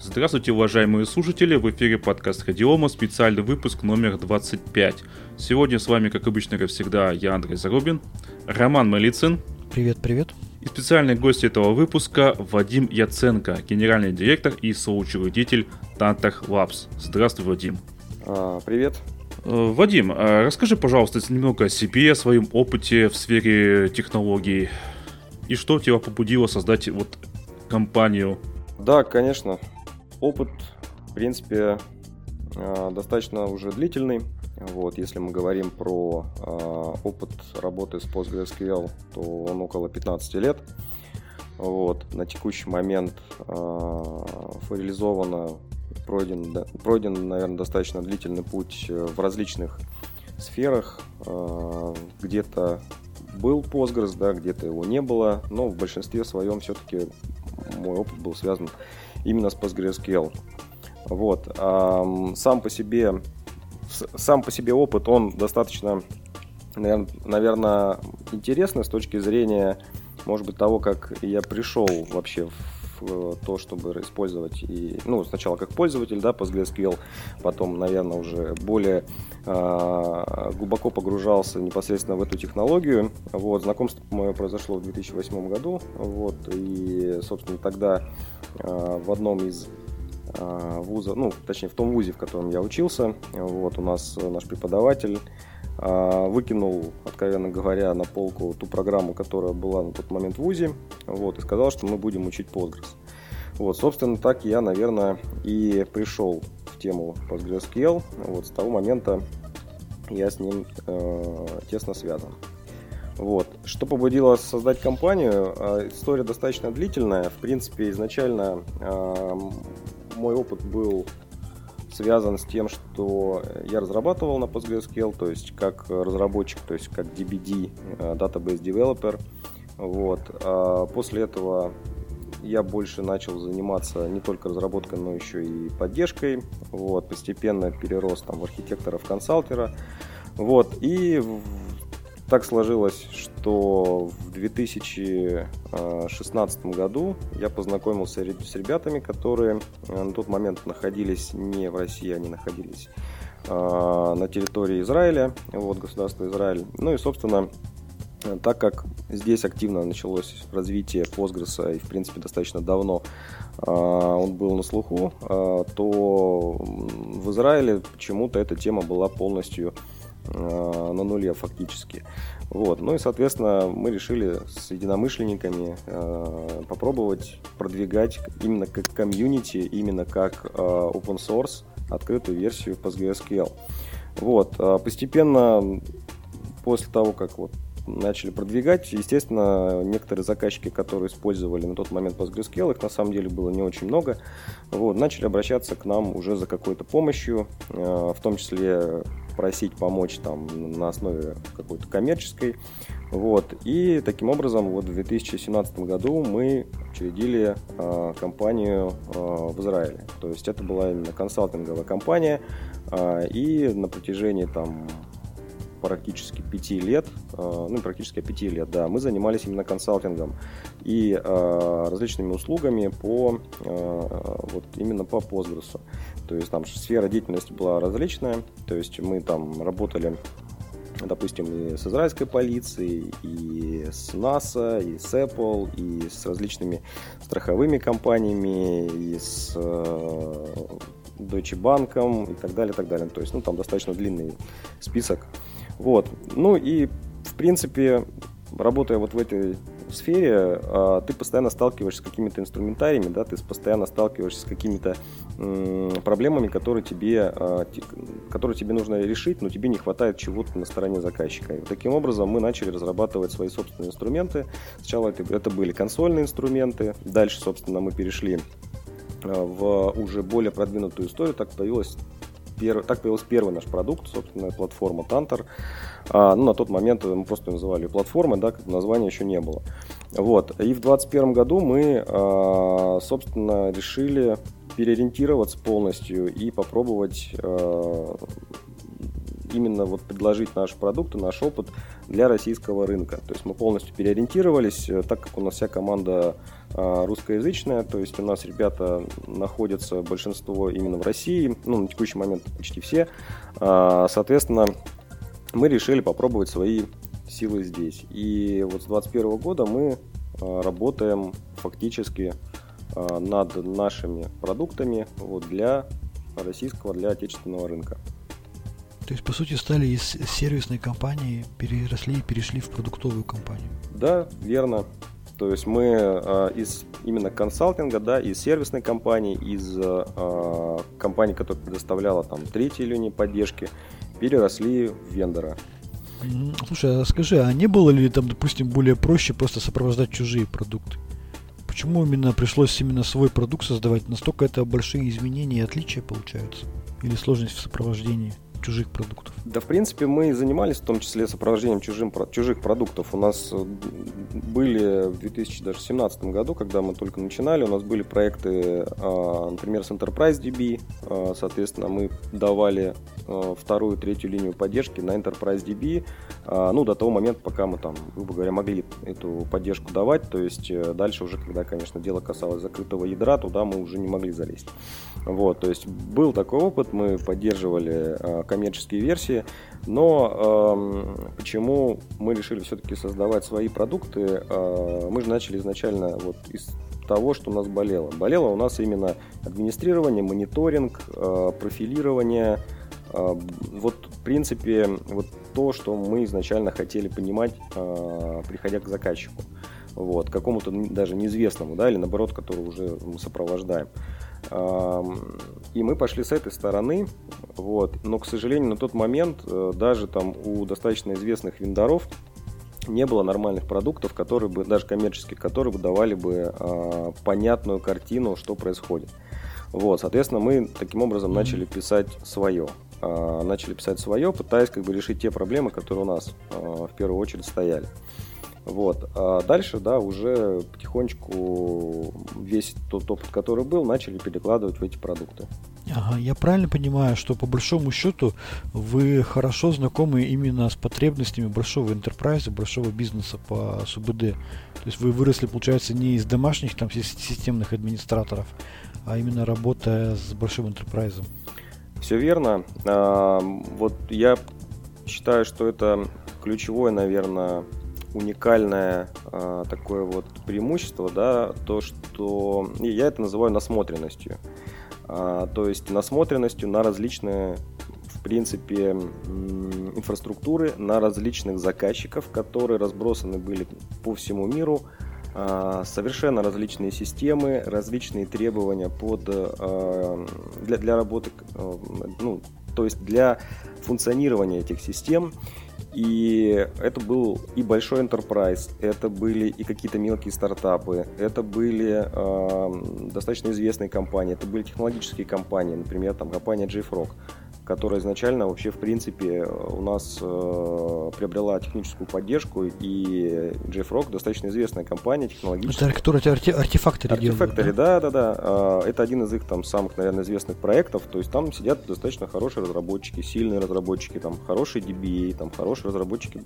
Здравствуйте, уважаемые слушатели! В эфире подкаст Ходиома, специальный выпуск номер 25. Сегодня с вами, как обычно, как всегда, я Андрей Зарубин, Роман Малицын. Привет, привет. И специальный гость этого выпуска Вадим Яценко, генеральный директор и соучредитель Tantach Labs. Здравствуй, Вадим. А, привет. Э, Вадим, а расскажи, пожалуйста, немного о себе, о своем опыте в сфере технологий. И что тебя побудило создать вот компанию? Да, конечно. Опыт, в принципе, э, достаточно уже длительный. Вот, если мы говорим про э, опыт работы с PostgreSQL, то он около 15 лет. Вот, на текущий момент э, реализовано, пройден, пройден, наверное, достаточно длительный путь в различных сферах. Э, где-то был Postgres, да, где-то его не было, но в большинстве своем все-таки мой опыт был связан именно с PostgreSQL. Вот. Сам по себе, сам по себе опыт, он достаточно, наверное, интересный с точки зрения, может быть, того, как я пришел вообще в Э, то, чтобы использовать и, ну, сначала как пользователь, да, PostgreSQL, потом, наверное, уже более э, глубоко погружался непосредственно в эту технологию. Вот, знакомство мое произошло в 2008 году, вот, и, собственно, тогда э, в одном из э, вуза, ну, точнее, в том вузе, в котором я учился, вот, у нас наш преподаватель выкинул, откровенно говоря, на полку ту программу, которая была на тот момент в ВУЗе, вот, и сказал, что мы будем учить Postgres. Вот, собственно, так я, наверное, и пришел в тему PostgreSQL. Вот, с того момента я с ним э, тесно связан. Вот. Что побудило создать компанию? Э, история достаточно длительная. В принципе, изначально э, мой опыт был связан с тем, что я разрабатывал на PostgreSQL, то есть как разработчик, то есть как DBD, э, Database Developer. Вот. А после этого я больше начал заниматься не только разработкой, но еще и поддержкой. Вот. Постепенно перерос там, в архитектора-консалтера. Вот. И так сложилось, что в 2016 году я познакомился с ребятами, которые э, на тот момент находились не в России, они находились э, на территории Израиля, вот государство Израиль. Ну и, собственно, так как здесь активно началось развитие Postgres и, в принципе, достаточно давно э, он был на слуху, то в Израиле почему-то эта тема была полностью на нуле фактически. Вот. Ну и, соответственно, мы решили с единомышленниками э, попробовать продвигать именно как комьюнити, именно как э, open source открытую версию PostgreSQL. Вот. А постепенно, после того, как вот начали продвигать. Естественно, некоторые заказчики, которые использовали на тот момент PostgreSQL, их на самом деле было не очень много, вот, начали обращаться к нам уже за какой-то помощью, в том числе просить помочь там на основе какой-то коммерческой. Вот. И таким образом вот в 2017 году мы учредили э, компанию э, в Израиле. То есть это была именно консалтинговая компания. Э, и на протяжении там практически пяти лет, ну практически пяти лет, да, мы занимались именно консалтингом и э, различными услугами по э, вот именно по Postgres. То есть там сфера деятельности была различная. То есть мы там работали допустим, и с израильской полицией, и с НАСА, и с Apple, и с различными страховыми компаниями, и с э, Deutsche Bank и так далее, так далее. То есть, ну, там достаточно длинный список. Вот. Ну и, в принципе, работая вот в этой сфере, а, ты постоянно сталкиваешься с какими-то инструментариями, да, ты постоянно сталкиваешься с какими-то проблемами, которые тебе, а, которые тебе нужно решить, но тебе не хватает чего-то на стороне заказчика. И таким образом мы начали разрабатывать свои собственные инструменты. Сначала это, это были консольные инструменты, дальше, собственно, мы перешли а, в уже более продвинутую историю, так появилась Перв... Так появился первый наш продукт, собственно, платформа Tantor. А, ну, на тот момент мы просто называли платформой, да, как названия еще не было. Вот. И в 2021 году мы, а, собственно, решили переориентироваться полностью и попробовать а, именно вот предложить наши продукты, наш опыт для российского рынка. То есть мы полностью переориентировались, э, так как у нас вся команда а, русскоязычная, то есть у нас ребята находятся большинство именно в России, ну, на текущий момент почти все. А, соответственно, мы решили попробовать свои силы здесь. И вот с 2021 года мы а, работаем фактически над нашими продуктами вот, для российского, для отечественного рынка. То есть, по сути, стали из сервисной компании, переросли и перешли в продуктовую компанию. Да, верно. То есть мы э, из именно консалтинга, да, из сервисной компании, из э, компании, которая предоставляла там третьей линии поддержки, переросли в вендора. Слушай, а скажи, а не было ли там, допустим, более проще просто сопровождать чужие продукты? Почему именно пришлось именно свой продукт создавать? Настолько это большие изменения и отличия получаются? Или сложность в сопровождении? Чужих продуктов? Да, в принципе, мы занимались в том числе сопровождением чужим, чужих продуктов. У нас э, были в 2017 году, когда мы только начинали, у нас были проекты, а, например, с Enterprise DB. А, соответственно, мы давали а, вторую, третью линию поддержки на Enterprise DB, ну, до того момента, пока мы там, грубо говоря, могли эту поддержку давать. То есть э, дальше уже, когда, конечно, дело касалось закрытого ядра, туда мы уже не могли залезть. Вот, то есть был такой опыт, мы поддерживали коммерческие версии, но э, почему мы решили все-таки создавать свои продукты? Э, мы же начали изначально вот из того, что у нас болело. Болело у нас именно администрирование, мониторинг, э, профилирование. Э, вот, в принципе, вот то, что мы изначально хотели понимать, э, приходя к заказчику. Вот, какому-то даже неизвестному, да, или наоборот, которого уже мы сопровождаем. И мы пошли с этой стороны, вот. но, к сожалению, на тот момент э, даже там у достаточно известных вендоров не было нормальных продуктов, которые бы, даже коммерческих, которые бы давали бы э, понятную картину, что происходит. Вот, соответственно, мы таким образом начали писать свое. Э, начали писать свое, пытаясь как бы решить те проблемы, которые у нас э, в первую очередь стояли. Вот. А дальше, да, уже потихонечку весь тот опыт, который был, начали перекладывать в эти продукты. Ага, я правильно понимаю, что по большому счету вы хорошо знакомы именно с потребностями большого enterprise, большого бизнеса по СУБД. То есть вы выросли, получается, не из домашних там системных администраторов, а именно работая с большим enterprise. Все верно. А, вот я считаю, что это ключевое, наверное, уникальное э, такое вот преимущество, да, то, что я это называю насмотренностью. А, то есть насмотренностью на различные, в принципе, инфраструктуры, на различных заказчиков, которые разбросаны были по всему миру, а, совершенно различные системы, различные требования под, а, для, для работы, ну, то есть для функционирования этих систем. И это был и большой enterprise, это были и какие-то мелкие стартапы, это были э, достаточно известные компании, это были технологические компании, например, там компания JFrog которая изначально вообще, в принципе, у нас э, приобрела техническую поддержку, и JFrog достаточно известная компания технологическая. Это которая арте, артефакторы Артефакторы, да? да, да, да. А, это один из их там самых, наверное, известных проектов, то есть там сидят достаточно хорошие разработчики, сильные разработчики, там хорошие DBA, там хорошие разработчики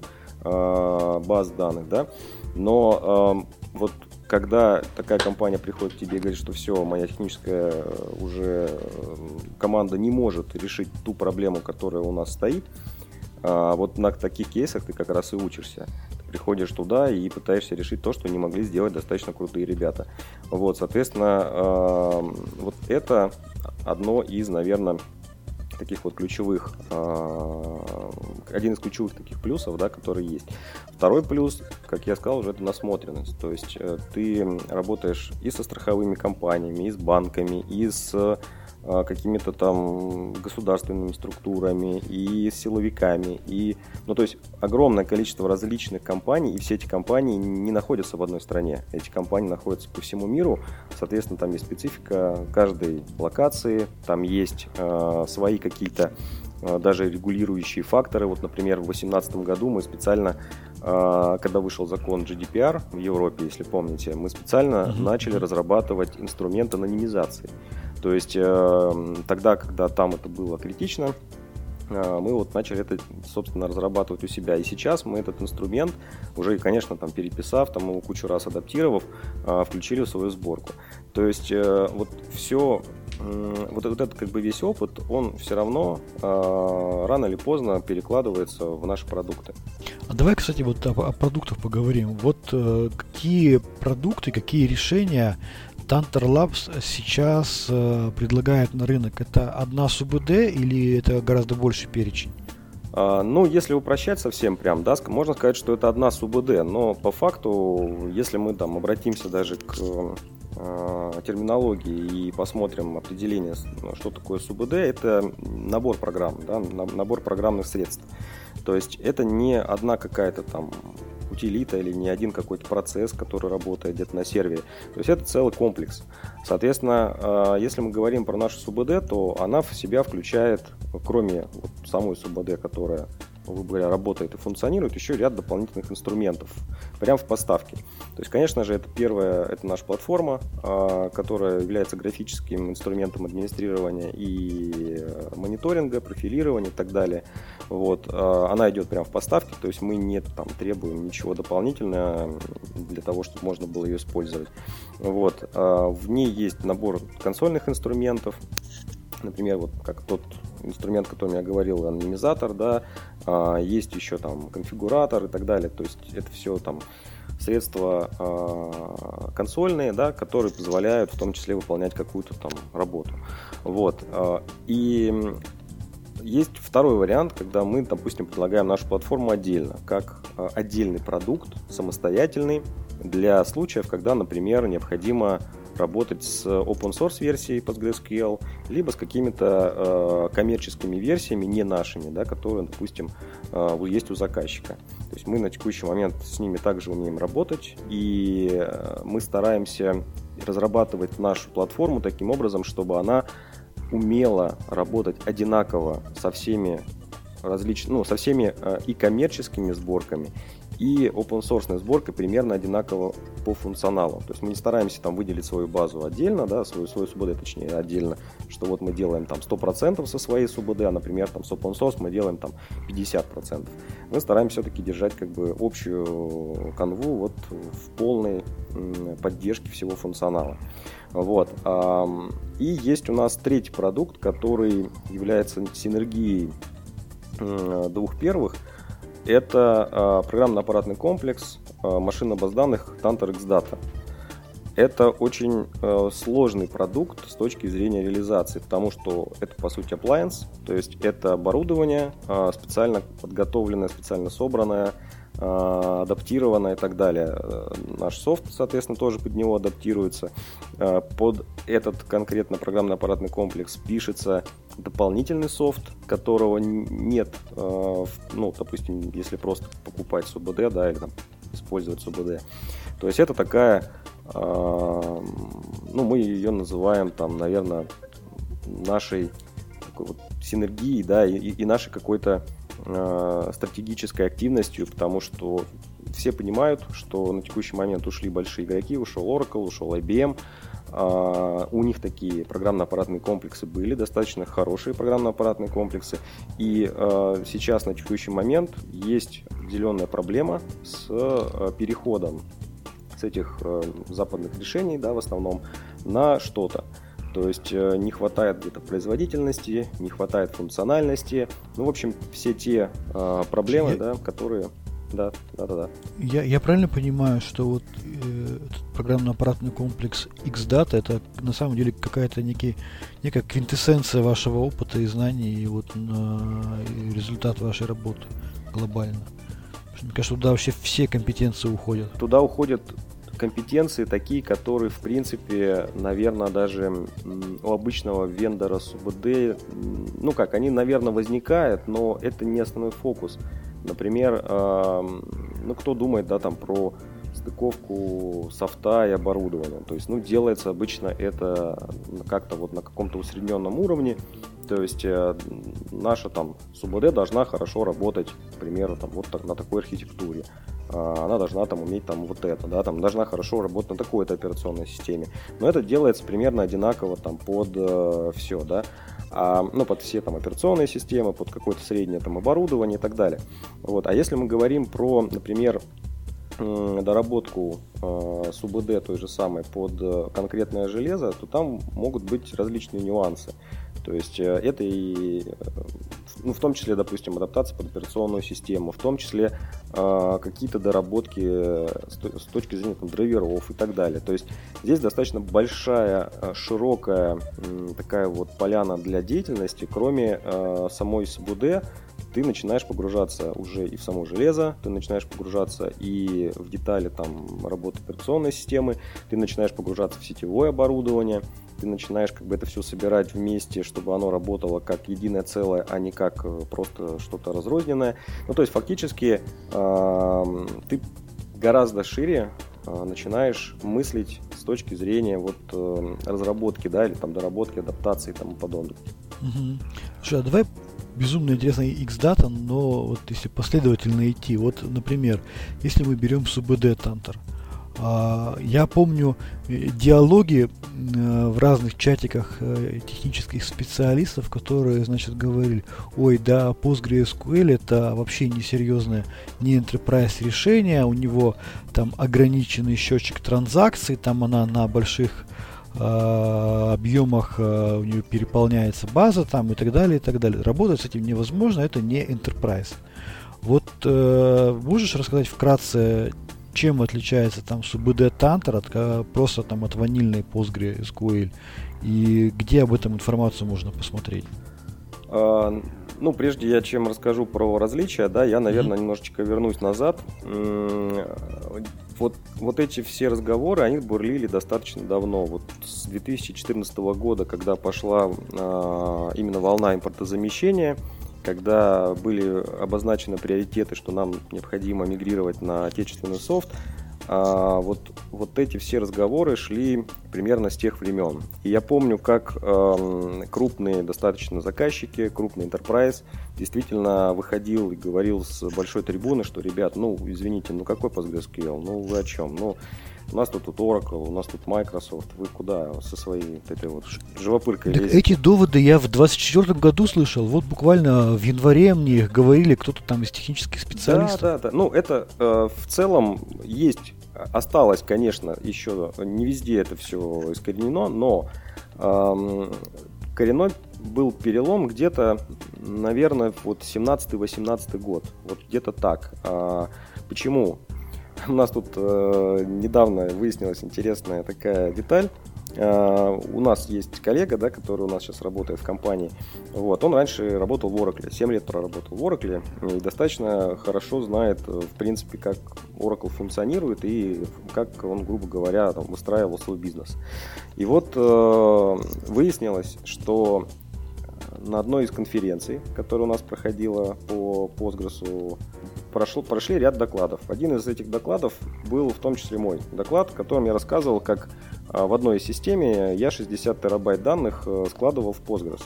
э, баз данных, да, но э, вот когда такая компания приходит к тебе и говорит, что все, моя техническая э, уже э, команда не может решить ту проблему, которая у нас стоит, а вот на таких кейсах ты как раз и учишься. Ты приходишь туда и пытаешься решить то, что не могли сделать достаточно крутые ребята. Вот, соответственно, э, вот это одно из, наверное, таких вот ключевых, а, один из ключевых таких плюсов, да, который есть. Второй плюс, как я сказал, уже это насмотренность. То есть э, ты работаешь и со страховыми компаниями, и с банками, и с какими-то там государственными структурами и силовиками. И, ну, то есть огромное количество различных компаний, и все эти компании не находятся в одной стране. Эти компании находятся по всему миру. Соответственно, там есть специфика каждой локации, там есть э, свои какие-то э, даже регулирующие факторы. Вот, например, в 2018 году мы специально когда вышел закон GDPR в Европе, если помните, мы специально uh-huh. начали разрабатывать инструмент анонимизации. То есть э, тогда, когда там это было критично, а, мы вот начали это, собственно, разрабатывать у себя. И сейчас мы этот инструмент, уже, конечно, там переписав, там его кучу раз адаптировав, а, включили в свою сборку. То есть э, вот все, вот, этот как бы весь опыт, он все равно рано или поздно перекладывается в наши продукты. А давай, кстати, вот о, продуктах поговорим. Вот э, какие продукты, какие решения Tanter Labs сейчас э, предлагает на рынок? Это одна СУБД или это гораздо больше перечень? А, ну, если упрощать совсем прям, да, можно сказать, что это одна СУБД, но по факту, если мы там обратимся даже к э, терминологии и посмотрим определение, что такое СУБД, это набор программ, да, набор программных средств. То есть это не одна какая-то там утилита или не один какой-то процесс, который работает где-то на сервере. То есть это целый комплекс. Соответственно, а, если мы говорим про нашу СУБД, то она в себя включает, кроме вот самой СУБД, которая грубо говоря, работает и функционирует, еще ряд дополнительных инструментов прямо в поставке. То есть, конечно же, это первое, это наша платформа, а, которая является графическим инструментом администрирования и э, мониторинга, профилирования и так далее. Вот. А, она идет прямо в поставке, то есть мы не там, требуем ничего дополнительного для того, чтобы можно было ее использовать. Вот. А, в ней есть набор консольных инструментов, например, вот как тот инструмент, о котором я говорил, анонимизатор, да, а, есть еще там конфигуратор и так далее. То есть это все там средства а, консольные, да, которые позволяют в том числе выполнять какую-то там работу. Вот. А, и есть второй вариант, когда мы, допустим, предлагаем нашу платформу отдельно, как отдельный продукт, самостоятельный, для случаев, когда, например, необходимо работать с open source версией PostgreSQL, либо с какими-то э, коммерческими версиями, не нашими, да, которые, допустим, э, есть у заказчика. То есть мы на текущий момент с ними также умеем работать, и э, мы стараемся разрабатывать нашу платформу таким образом, чтобы она умела работать одинаково со всеми различными, ну, со всеми э, и коммерческими сборками, и open source сборка примерно одинаково по функционалу. То есть мы не стараемся там выделить свою базу отдельно, да, свою, свою СУБД точнее отдельно, что вот мы делаем там 100% со своей СУБД, а, например, там с open source мы делаем там 50%. Мы стараемся все-таки держать как бы общую канву вот в полной поддержке всего функционала. Вот. И есть у нас третий продукт, который является синергией двух первых – это э, программно-аппаратный комплекс э, машинной баз данных Tantor X-Data. Это очень э, сложный продукт с точки зрения реализации, потому что это по сути appliance, то есть это оборудование э, специально подготовленное, специально собранное, э, адаптированное и так далее. Э, наш софт, соответственно, тоже под него адаптируется. Э, под этот конкретно программно-аппаратный комплекс пишется дополнительный софт, которого нет, ну, допустим, если просто покупать СУБД, да, или там использовать СУБД. То есть это такая, ну, мы ее называем там, наверное, нашей такой вот синергией, да, и, и нашей какой-то э, стратегической активностью, потому что все понимают, что на текущий момент ушли большие игроки, ушел Oracle, ушел IBM, а, у них такие программно-аппаратные комплексы были, достаточно хорошие программно-аппаратные комплексы. И а, сейчас на текущий момент есть определенная проблема с а, переходом с этих западных решений, да, в основном, на что-то. То есть не хватает где-то производительности, не хватает функциональности. Ну, в общем, все те э, проблемы, Я... да, которые да, да, да, да. Я, я правильно понимаю, что вот э, этот программно-аппаратный комплекс Xdata это на самом деле какая-то некий, некая квинтэссенция вашего опыта и знаний и вот на, и результат вашей работы глобально. Мне кажется, туда вообще все компетенции уходят. Туда уходят компетенции такие, которые, в принципе, наверное, даже у обычного вендора СУБД, ну как, они, наверное, возникают, но это не основной фокус. Например, ну кто думает, да, там про стыковку софта и оборудования. То есть, ну, делается обычно это как-то вот на каком-то усредненном уровне. То есть э, наша там СУБД должна хорошо работать, к примеру, там вот так, на такой архитектуре. Э, она должна там уметь там вот это, да, там должна хорошо работать на такой-то операционной системе. Но это делается примерно одинаково там под э, все, да. а, ну, под все там операционные системы, под какое-то среднее там оборудование и так далее. Вот. А если мы говорим про, например, доработку э, с той же самой под э, конкретное железо, то там могут быть различные нюансы. То есть э, это и, ну, в том числе, допустим, адаптация под операционную систему, в том числе э, какие-то доработки с, с точки зрения там, драйверов и так далее. То есть здесь достаточно большая, широкая э, такая вот поляна для деятельности, кроме э, самой СБУД, ты начинаешь погружаться уже и в само железо, ты начинаешь погружаться и в детали там, работы операционной системы, ты начинаешь погружаться в сетевое оборудование, ты начинаешь как бы это все собирать вместе, чтобы оно работало как единое целое, а не как э, просто что-то разрозненное. Ну, то есть фактически э, ты гораздо шире э, начинаешь мыслить с точки зрения вот э, разработки, да, или там доработки, адаптации и тому подобное. Угу. Слушай, а давай безумно интересная X-дата, но вот если последовательно идти, вот, например, если мы берем СУБД Тантер, а, я помню э, диалоги э, в разных чатиках э, технических специалистов, которые, значит, говорили, ой, да, PostgreSQL это вообще несерьезное, не enterprise решение, у него там ограниченный счетчик транзакций, там она на больших э, объемах э, у нее переполняется база там и так далее, и так далее. Работать с этим невозможно, это не enterprise. Вот э, можешь рассказать вкратце, чем отличается там SUBD Tanter от э, просто там от ванильной PostgreSQL и где об этом информацию можно посмотреть? А, ну, прежде я чем расскажу про различия, да, я, наверное, mm-hmm. немножечко вернусь назад. Вот, вот эти все разговоры, они бурлили достаточно давно. Вот с 2014 года, когда пошла а, именно волна импортозамещения, когда были обозначены приоритеты, что нам необходимо мигрировать на отечественный софт, а, вот, вот эти все разговоры шли примерно с тех времен. И я помню, как э, крупные достаточно заказчики, крупный enterprise действительно выходил и говорил с большой трибуны, что, ребят, ну, извините, ну какой PostgreSQL, ну вы о чем? Ну, у нас тут, тут Oracle, у нас тут Microsoft. Вы куда со своей вот этой вот живопыркой так Эти доводы я в 24 году слышал. Вот буквально в январе мне их говорили кто-то там из технических специалистов. Да, да, да. Ну, это э, в целом есть, осталось, конечно, еще не везде это все искоренено, но э, коренной был перелом где-то, наверное, вот 17-18 год. Вот где-то так. А, почему? У нас тут э, недавно выяснилась интересная такая деталь. Uh, у нас есть коллега, да, который у нас сейчас работает в компании. Вот, он раньше работал в Oracle, 7 лет проработал в Oracle и достаточно хорошо знает, э, в принципе, как Oracle функционирует и как он, грубо говоря, там, выстраивал свой бизнес. И вот uh, выяснилось, что на одной из конференций, которая у нас проходила по Postgres, прошло, прошли ряд докладов. Один из этих докладов был в том числе мой доклад, в котором я рассказывал, как а, в одной из системе я 60 терабайт данных э, складывал в Postgres.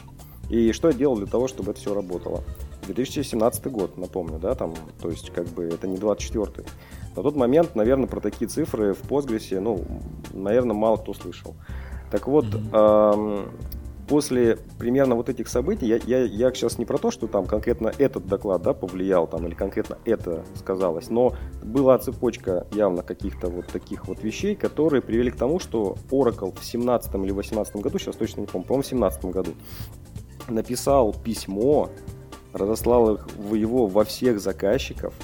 И что я делал для того, чтобы это все работало. 2017 год, напомню, да, там, то есть как бы это не 24 На тот момент, наверное, про такие цифры в Postgres, ну, наверное, мало кто слышал. Так вот, mm-hmm после примерно вот этих событий, я, я, я сейчас не про то, что там конкретно этот доклад да, повлиял там, или конкретно это сказалось, но была цепочка явно каких-то вот таких вот вещей, которые привели к тому, что Oracle в 17 или 18 году, сейчас точно не помню, по-моему, в 17 году, написал письмо, разослал его во всех заказчиков,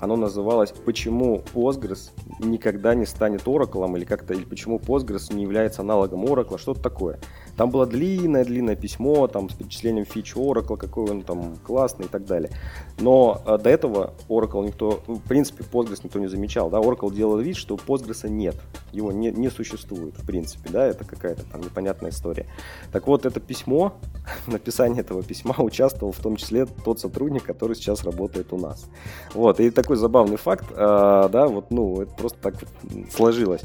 оно называлось «Почему Postgres никогда не станет Oracle» или как-то, или «Почему Postgres не является аналогом Oracle», что-то такое. Там было длинное-длинное письмо там, с перечислением фич Oracle, какой он там классный и так далее. Но э, до этого Oracle никто, ну, в принципе, Postgres никто не замечал. Да? Oracle делал вид, что Postgres нет. Его не, не существует, в принципе. Да? Это какая-то там непонятная история. Так вот, это письмо, написание этого письма участвовал в том числе тот сотрудник, который сейчас работает у нас. Вот. И такой забавный факт, э, да, вот, ну, это просто так сложилось.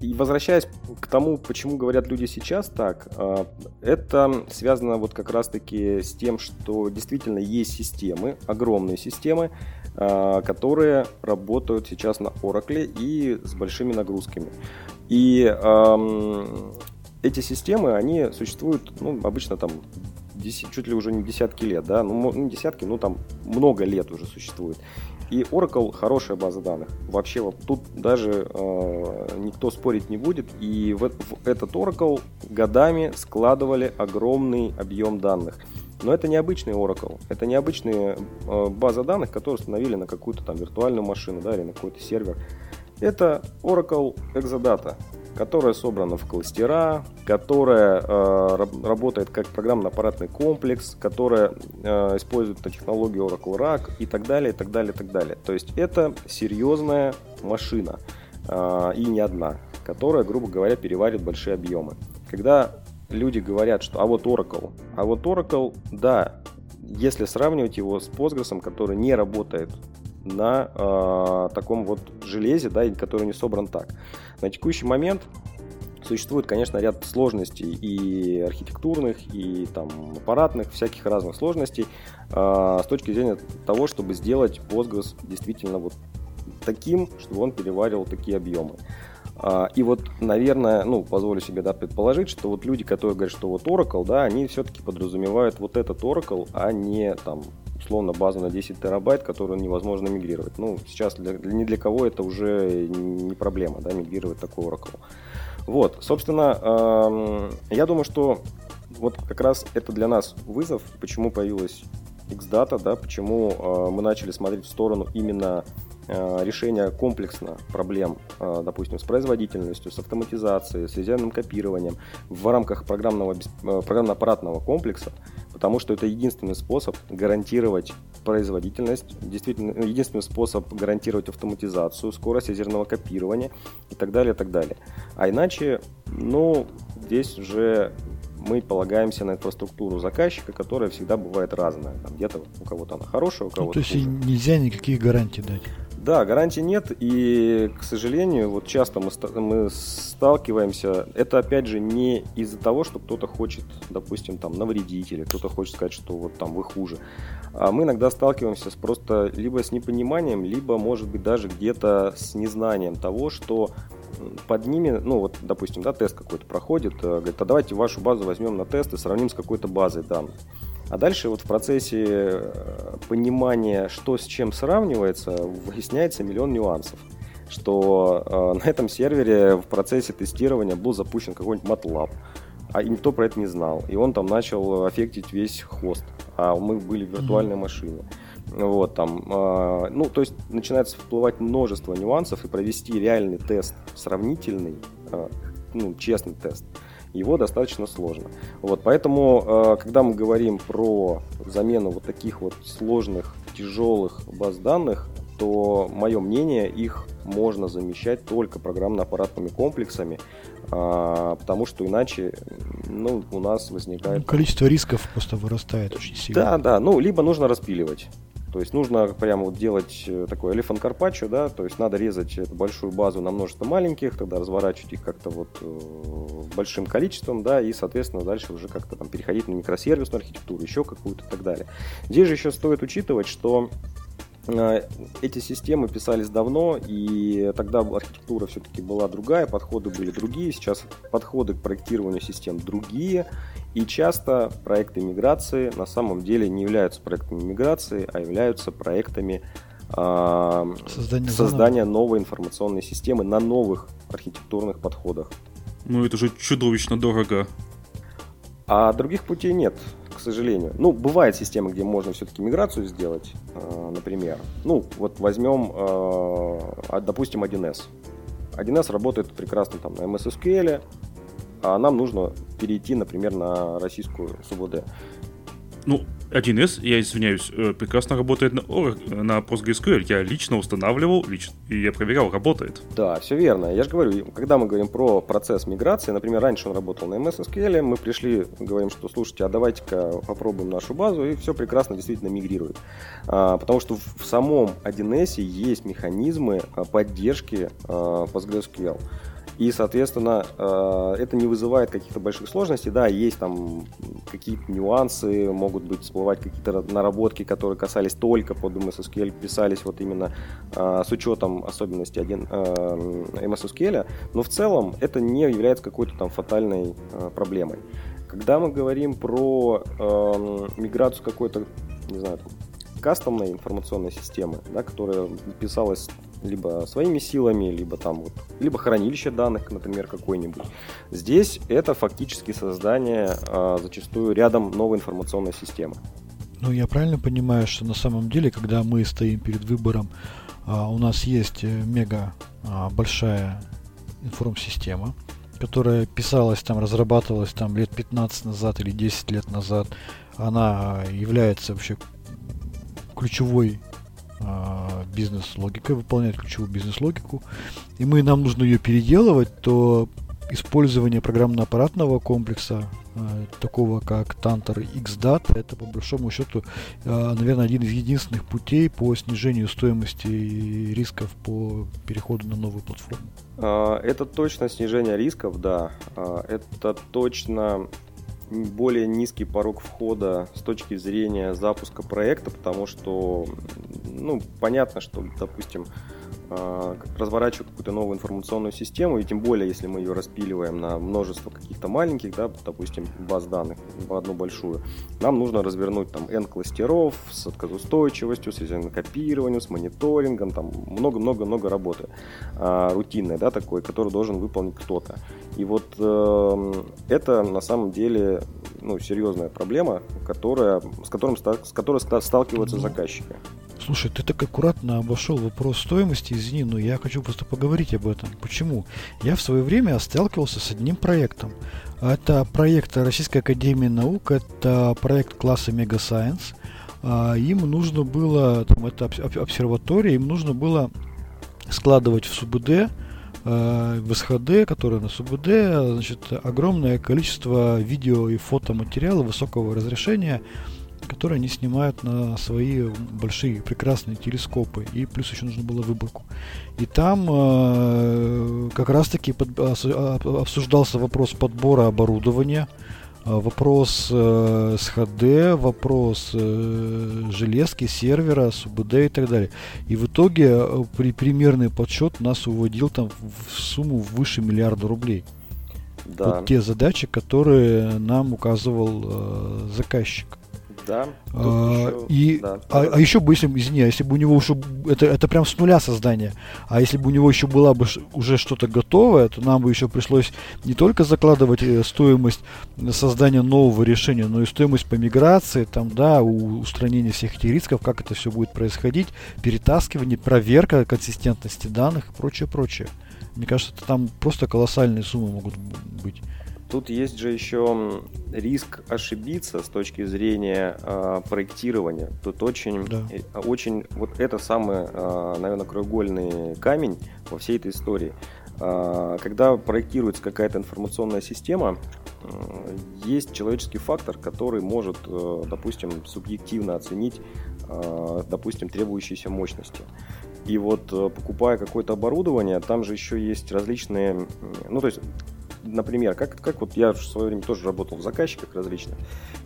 И возвращаясь к тому, почему говорят люди сейчас так, а, это связано вот как раз-таки с тем, что действительно есть системы, огромные системы, а, которые работают сейчас на Oracle и с большими нагрузками. И эти системы, они существуют, ну, обычно там чуть ли уже не десятки лет, да, ну, не десятки, ну, там много лет уже существует. И Oracle хорошая база данных. Вообще вот тут даже э, никто спорить не будет. И в, в этот Oracle годами складывали огромный объем данных. Но это не обычный Oracle, это не обычная э, база данных, которую установили на какую-то там виртуальную машину, да, или на какой-то сервер. Это Oracle Exadata, которая собрана в кластера, которая э, работает как программно-аппаратный комплекс, которая э, использует технологию Oracle RAC и так далее, и так далее, и так далее. То есть это серьезная машина, э, и не одна, которая, грубо говоря, переварит большие объемы. Когда люди говорят, что а вот Oracle, а вот Oracle, да, если сравнивать его с Postgres, который не работает на э, таком вот железе, да, который не собран так. На текущий момент существует, конечно, ряд сложностей и архитектурных, и там аппаратных, всяких разных сложностей э, с точки зрения того, чтобы сделать Postgres действительно вот таким, чтобы он переваривал такие объемы. А, и вот, наверное, ну, позволю себе да, предположить, что вот люди, которые говорят, что вот Oracle, да, они все-таки подразумевают вот этот Oracle, а не там условно базу на 10 терабайт, которую невозможно мигрировать. Ну, сейчас для, ни для кого это уже не проблема, да, мигрировать такой Oracle. Вот, собственно, эм, я думаю, что вот как раз это для нас вызов, почему появилась Xdata, да, почему э, мы начали смотреть в сторону именно Э, решения комплексно проблем, э, допустим, с производительностью, с автоматизацией, с резервным копированием в рамках программного, э, программно-аппаратного комплекса, потому что это единственный способ гарантировать производительность, действительно единственный способ гарантировать автоматизацию, скорость ядерного копирования и так далее, и так далее. А иначе, ну, здесь уже мы полагаемся на инфраструктуру заказчика, которая всегда бывает разная. Там где-то у кого-то она хорошая, у кого-то ну, То есть хуже. нельзя никаких гарантий дать? Да, гарантий нет, и, к сожалению, вот часто мы, мы сталкиваемся, это, опять же, не из-за того, что кто-то хочет, допустим, там, навредить, или кто-то хочет сказать, что вот там вы хуже, а мы иногда сталкиваемся с просто либо с непониманием, либо, может быть, даже где-то с незнанием того, что под ними, ну вот, допустим, да, тест какой-то проходит, э, говорит, а давайте вашу базу возьмем на тест и сравним с какой-то базой данных. А дальше вот в процессе э, понимания, что с чем сравнивается, выясняется миллион нюансов. Что э, на этом сервере в процессе тестирования был запущен какой-нибудь MATLAB, а никто про это не знал. И он там начал аффектить весь хост, а мы были в виртуальной машине. Вот, там, э, ну, то есть начинается всплывать множество нюансов, и провести реальный тест, сравнительный, э, ну, честный тест – его достаточно сложно. Вот, поэтому, э, когда мы говорим про замену вот таких вот сложных, тяжелых баз данных, то, мое мнение, их можно замещать только программно-аппаратными комплексами, а, потому что иначе ну, у нас возникает... Количество рисков просто вырастает очень сильно. Да, да, ну, либо нужно распиливать. То есть нужно прямо вот делать э, такой элефант карпаччо, да, то есть надо резать эту большую базу на множество маленьких, тогда разворачивать их как-то вот э, большим количеством, да, и, соответственно, дальше уже как-то там переходить на микросервисную архитектуру, еще какую-то и так далее. Здесь же еще стоит учитывать, что эти системы писались давно, и тогда архитектура все-таки была другая, подходы были другие. Сейчас подходы к проектированию систем другие, и часто проекты миграции на самом деле не являются проектами миграции, а являются проектами э, создания, создания новой информационной системы на новых архитектурных подходах. Ну это же чудовищно дорого. А других путей нет, сожалению. Ну, бывает система, где можно все-таки миграцию сделать, э, например. Ну, вот возьмем, э, допустим, 1С. 1С работает прекрасно там на MS SQL, а нам нужно перейти, например, на российскую СУБД. Ну, 1С, я извиняюсь, э, прекрасно работает на, на PostgreSQL. Я лично устанавливал, лично, и я проверял, работает. Да, все верно. Я же говорю, когда мы говорим про процесс миграции, например, раньше он работал на MS SQL, мы пришли, говорим, что слушайте, а давайте-ка попробуем нашу базу, и все прекрасно действительно мигрирует. А, потому что в самом 1С есть механизмы а, поддержки а, PostgreSQL. И, соответственно, э, это не вызывает каких-то больших сложностей. Да, есть там какие-то нюансы, могут быть всплывать какие-то наработки, которые касались только под MS SQL, писались вот именно э, с учетом особенностей один, э, но в целом это не является какой-то там фатальной проблемой. Когда мы говорим про миграцию какой-то, не знаю, кастомной информационной системы, да, которая писалась либо своими силами, либо там вот, либо хранилище данных, например, какой-нибудь. Здесь это фактически создание а, зачастую рядом новой информационной системы. Ну, я правильно понимаю, что на самом деле, когда мы стоим перед выбором, а, у нас есть э, мега а, большая информсистема, которая писалась там, разрабатывалась там лет 15 назад или 10 лет назад, она является вообще ключевой бизнес-логикой, выполняет ключевую бизнес-логику, и мы, нам нужно ее переделывать, то использование программно-аппаратного комплекса, э, такого как Tantor XDAT, это по большому счету, э, наверное, один из единственных путей по снижению стоимости и рисков по переходу на новую платформу. Это точно снижение рисков, да. Это точно более низкий порог входа с точки зрения запуска проекта, потому что, ну, понятно, что, допустим, а, разворачивать какую-то новую информационную систему, и тем более, если мы ее распиливаем на множество каких-то маленьких, да, допустим, баз данных, в одну большую, нам нужно развернуть там N кластеров с отказоустойчивостью, с копированием, с мониторингом, там много-много-много работы а, рутинной, да, такой, которую должен выполнить кто-то. И вот э, это на самом деле ну, серьезная проблема, которая, с, которым, с которой сталкиваются заказчики. Слушай, ты так аккуратно обошел вопрос стоимости, извини, но я хочу просто поговорить об этом. Почему? Я в свое время сталкивался с одним проектом. Это проект Российской Академии Наук, это проект класса Mega Science. А, им нужно было, там, это обсерватория, им нужно было складывать в СУБД а, в СХД, который на СУБД, значит, огромное количество видео и фотоматериала высокого разрешения, которые они снимают на свои большие прекрасные телескопы. И плюс еще нужно было выборку. И там э, как раз-таки под, обсуждался вопрос подбора оборудования, э, вопрос э, СХД, вопрос э, железки, сервера, СУБД и так далее. И в итоге э, при примерный подсчет нас уводил там в сумму выше миллиарда рублей. Да. Вот те задачи, которые нам указывал э, заказчик. Да. А, еще, и, да, а, а еще бы, если, извини, а если бы у него уже, это, это прям с нуля создание, а если бы у него еще была бы уже что-то готовое, то нам бы еще пришлось не только закладывать э, стоимость создания нового решения, но и стоимость по миграции, там, да, устранения всех этих рисков, как это все будет происходить, перетаскивание, проверка консистентности данных и прочее, прочее. Мне кажется, это там просто колоссальные суммы могут быть. Тут есть же еще риск ошибиться с точки зрения э, проектирования. Тут очень, да. Э, очень, вот это самый, э, наверное, краеугольный камень во всей этой истории. Э, когда проектируется какая-то информационная система, э, есть человеческий фактор, который может, э, допустим, субъективно оценить, э, допустим, требующиеся мощности. И вот покупая какое-то оборудование, там же еще есть различные, ну то есть например, как, как вот я в свое время тоже работал в заказчиках различных,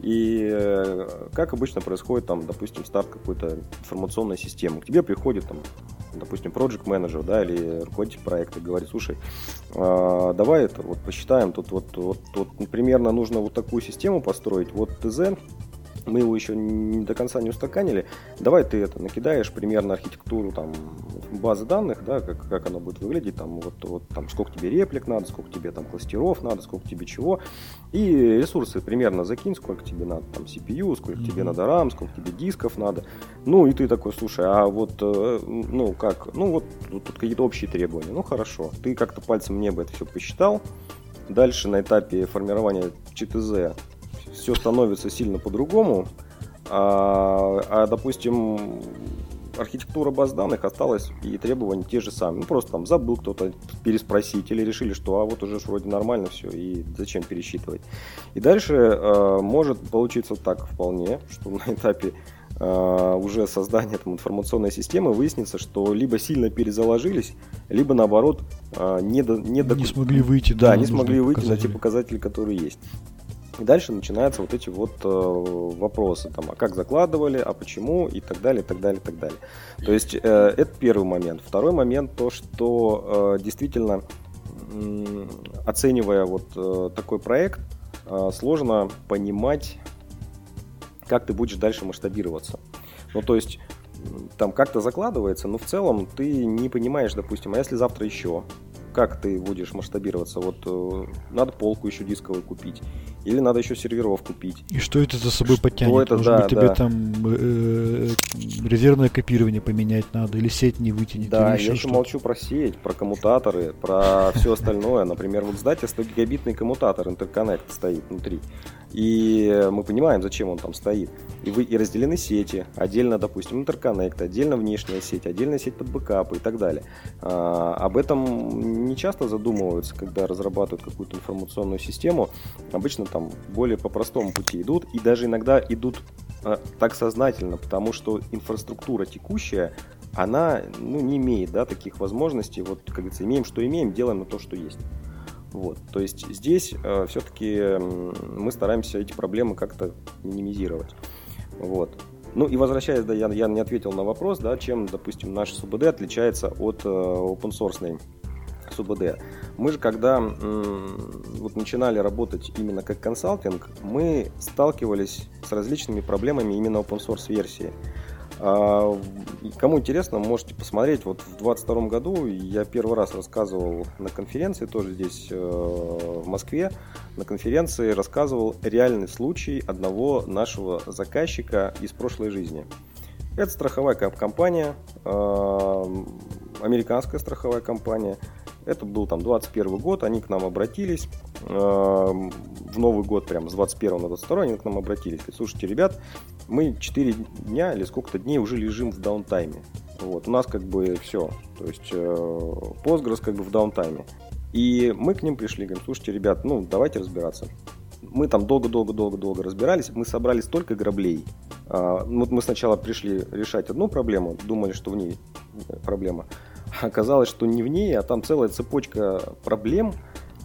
и э, как обычно происходит там, допустим, старт какой-то информационной системы. К тебе приходит там, допустим, project менеджер, да, или руководитель проекта говорит, слушай, э, давай это вот посчитаем, тут вот, вот, вот примерно нужно вот такую систему построить, вот ТЗ, мы его еще не до конца не устаканили. Давай ты это накидаешь примерно архитектуру там базы данных, да, как, как она будет выглядеть, там вот, вот там сколько тебе реплик надо, сколько тебе там кластеров надо, сколько тебе чего. И ресурсы примерно закинь, сколько тебе надо там CPU, сколько mm-hmm. тебе надо RAM, сколько тебе дисков надо. Ну и ты такой, слушай, а вот, э, ну как, ну вот тут, тут какие-то общие требования. Ну хорошо, ты как-то пальцем в небо это все посчитал. Дальше на этапе формирования ЧТЗ все становится сильно по-другому, а, а, допустим, архитектура баз данных осталась и требования те же самые. Ну, просто там забыл кто-то переспросить или решили, что а вот уже вроде нормально все и зачем пересчитывать. И дальше э, может получиться так вполне, что на этапе э, уже создания там, информационной системы выяснится, что либо сильно перезаложились, либо наоборот э, не, до, не, до... не смогли выйти, да, да не смогли выйти на те показатели, которые есть. И дальше начинаются вот эти вот э, вопросы, там, а как закладывали, а почему, и так далее, и так далее, и так далее. То есть э, это первый момент. Второй момент то, что э, действительно, э, оценивая вот э, такой проект, э, сложно понимать, как ты будешь дальше масштабироваться. Ну, то есть там как-то закладывается, но в целом ты не понимаешь, допустим, а если завтра еще, как ты будешь масштабироваться? Вот э, надо полку еще дисковую купить. Или надо еще серверов купить. И что это за собой что потянет? Это, Может да, быть, тебе да. там э, резервное копирование поменять надо, или сеть не вытянет. Да, я еще молчу про сеть, про коммутаторы, про все остальное. Например, вот сдайте 100 гигабитный коммутатор, интерконнект стоит внутри. И мы понимаем, зачем он там стоит. И, вы, и разделены сети. Отдельно, допустим, интерконнект, отдельно внешняя сеть, отдельная сеть под бэкапы и так далее. А, об этом не часто задумываются, когда разрабатывают какую-то информационную систему. Обычно там более по простому пути идут. И даже иногда идут а, так сознательно, потому что инфраструктура текущая, она ну, не имеет да, таких возможностей. Вот, как говорится, имеем, что имеем, делаем то, что есть. Вот, то есть здесь э, все-таки мы стараемся эти проблемы как-то минимизировать. Вот. Ну и возвращаясь, да, я, я не ответил на вопрос, да, чем, допустим, наш СУБД отличается от э, open source СУБД. Мы же, когда м, вот начинали работать именно как консалтинг, мы сталкивались с различными проблемами именно open source версии. А, кому интересно, можете посмотреть. Вот в 2022 году я первый раз рассказывал на конференции, тоже здесь э, в Москве, на конференции рассказывал реальный случай одного нашего заказчика из прошлой жизни. Это страховая компания, э, американская страховая компания. Это был там 21 год, они к нам обратились. Э, в Новый год, прям с 21 на 22 они к нам обратились. Говорят, слушайте, ребят, мы 4 дня или сколько-то дней уже лежим в даунтайме. Вот, у нас как бы все. То есть э, Postgres как бы в даунтайме. И мы к ним пришли, говорим, слушайте, ребят, ну давайте разбираться. Мы там долго-долго-долго-долго разбирались, мы собрали столько граблей. А, вот мы сначала пришли решать одну проблему, думали, что в ней проблема. Оказалось, что не в ней, а там целая цепочка проблем,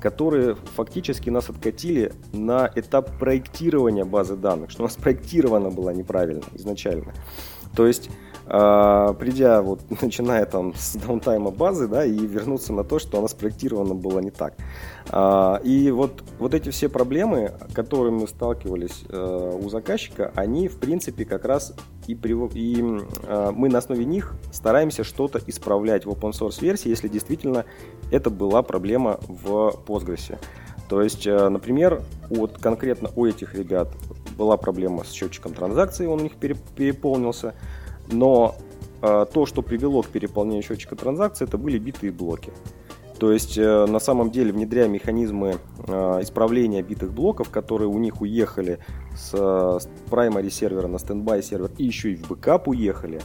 которые фактически нас откатили на этап проектирования базы данных, что у нас проектирована была неправильно изначально. То есть придя вот, начиная там с даунтайма базы, да, и вернуться на то, что она спроектирована была не так. А, и вот, вот эти все проблемы, которые мы сталкивались э, у заказчика, они, в принципе, как раз и, и э, мы на основе них стараемся что-то исправлять в open source версии, если действительно это была проблема в Postgres. То есть, э, например, вот конкретно у этих ребят была проблема с счетчиком транзакций, он у них переполнился. Но э, то, что привело к переполнению счетчика транзакций, это были битые блоки. То есть э, на самом деле, внедряя механизмы э, исправления битых блоков, которые у них уехали с, с primary сервера на standby сервер и еще и в бэкап уехали,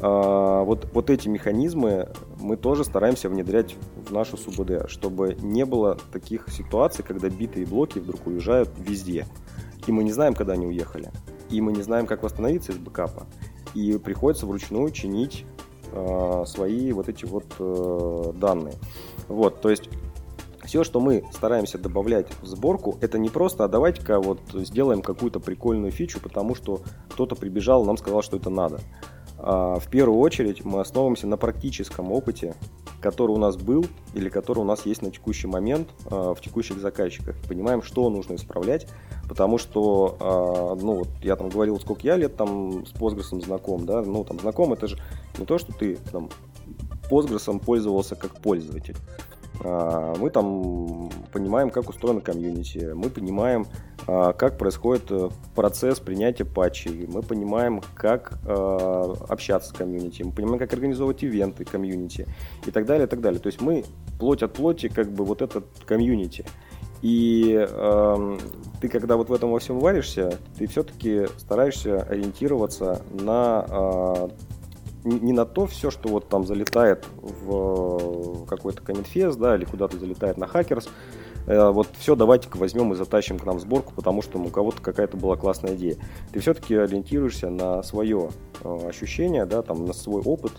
э, вот, вот эти механизмы мы тоже стараемся внедрять в нашу СУБД, чтобы не было таких ситуаций, когда битые блоки вдруг уезжают везде. И мы не знаем, когда они уехали. И мы не знаем, как восстановиться из бэкапа и приходится вручную чинить э, свои вот эти вот э, данные. Вот, то есть все, что мы стараемся добавлять в сборку, это не просто, а давайте-ка вот сделаем какую-то прикольную фичу, потому что кто-то прибежал нам сказал, что это надо. А в первую очередь мы основываемся на практическом опыте, который у нас был или который у нас есть на текущий момент а, в текущих заказчиках. Понимаем, что нужно исправлять, потому что, а, ну вот я там говорил, сколько я лет там с Postgres знаком, да, ну там знаком это же не то, что ты там Postgres пользовался как пользователь. А, мы там понимаем, как устроена комьюнити, мы понимаем, а, как происходит э, процесс принятия патчей, мы понимаем, как а, общаться с комьюнити, мы понимаем, как организовывать ивенты комьюнити и так далее, и так далее. То есть мы плоть от плоти как бы вот этот комьюнити. И э, ты, когда вот в этом во всем варишься, ты все-таки стараешься ориентироваться на э, не на то все, что вот там залетает в какой-то комментфест, да, или куда-то залетает на хакерс, э, вот все давайте-ка возьмем и затащим к нам сборку, потому что у кого-то какая-то была классная идея. Ты все-таки ориентируешься на свое э, ощущение, да, там, на свой опыт,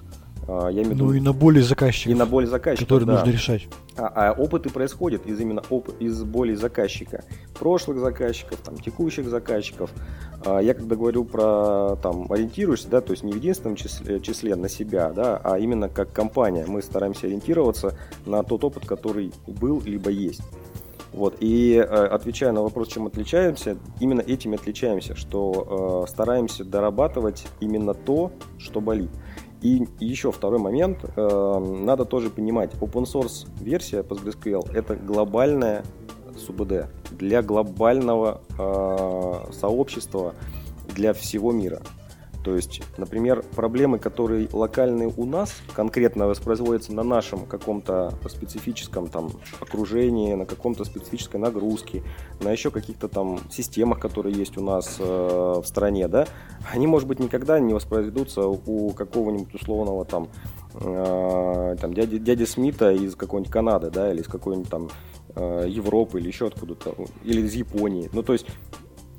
я имею ну и на боли заказчика. И на боли заказчика, Которые да. нужно решать. А, а опыты происходят из именно оп из боли заказчика. Прошлых заказчиков, там, текущих заказчиков. А, я когда говорю про там ориентируешься, да, то есть не в единственном числе, числе на себя, да, а именно как компания. Мы стараемся ориентироваться на тот опыт, который был либо есть. Вот. И э, отвечая на вопрос, чем отличаемся, именно этим отличаемся, что э, стараемся дорабатывать именно то, что болит. И еще второй момент, э, надо тоже понимать, open source версия PostgreSQL это глобальная СУБД для глобального э, сообщества, для всего мира. То есть, например, проблемы, которые локальные у нас, конкретно воспроизводятся на нашем каком-то специфическом там окружении, на каком-то специфической нагрузке, на еще каких-то там системах, которые есть у нас э, в стране, да, они, может быть, никогда не воспроизведутся у какого-нибудь условного там, э, там дяди, дяди Смита из какой-нибудь Канады, да, или из какой-нибудь там э, Европы, или еще откуда-то, или из Японии. Ну, то есть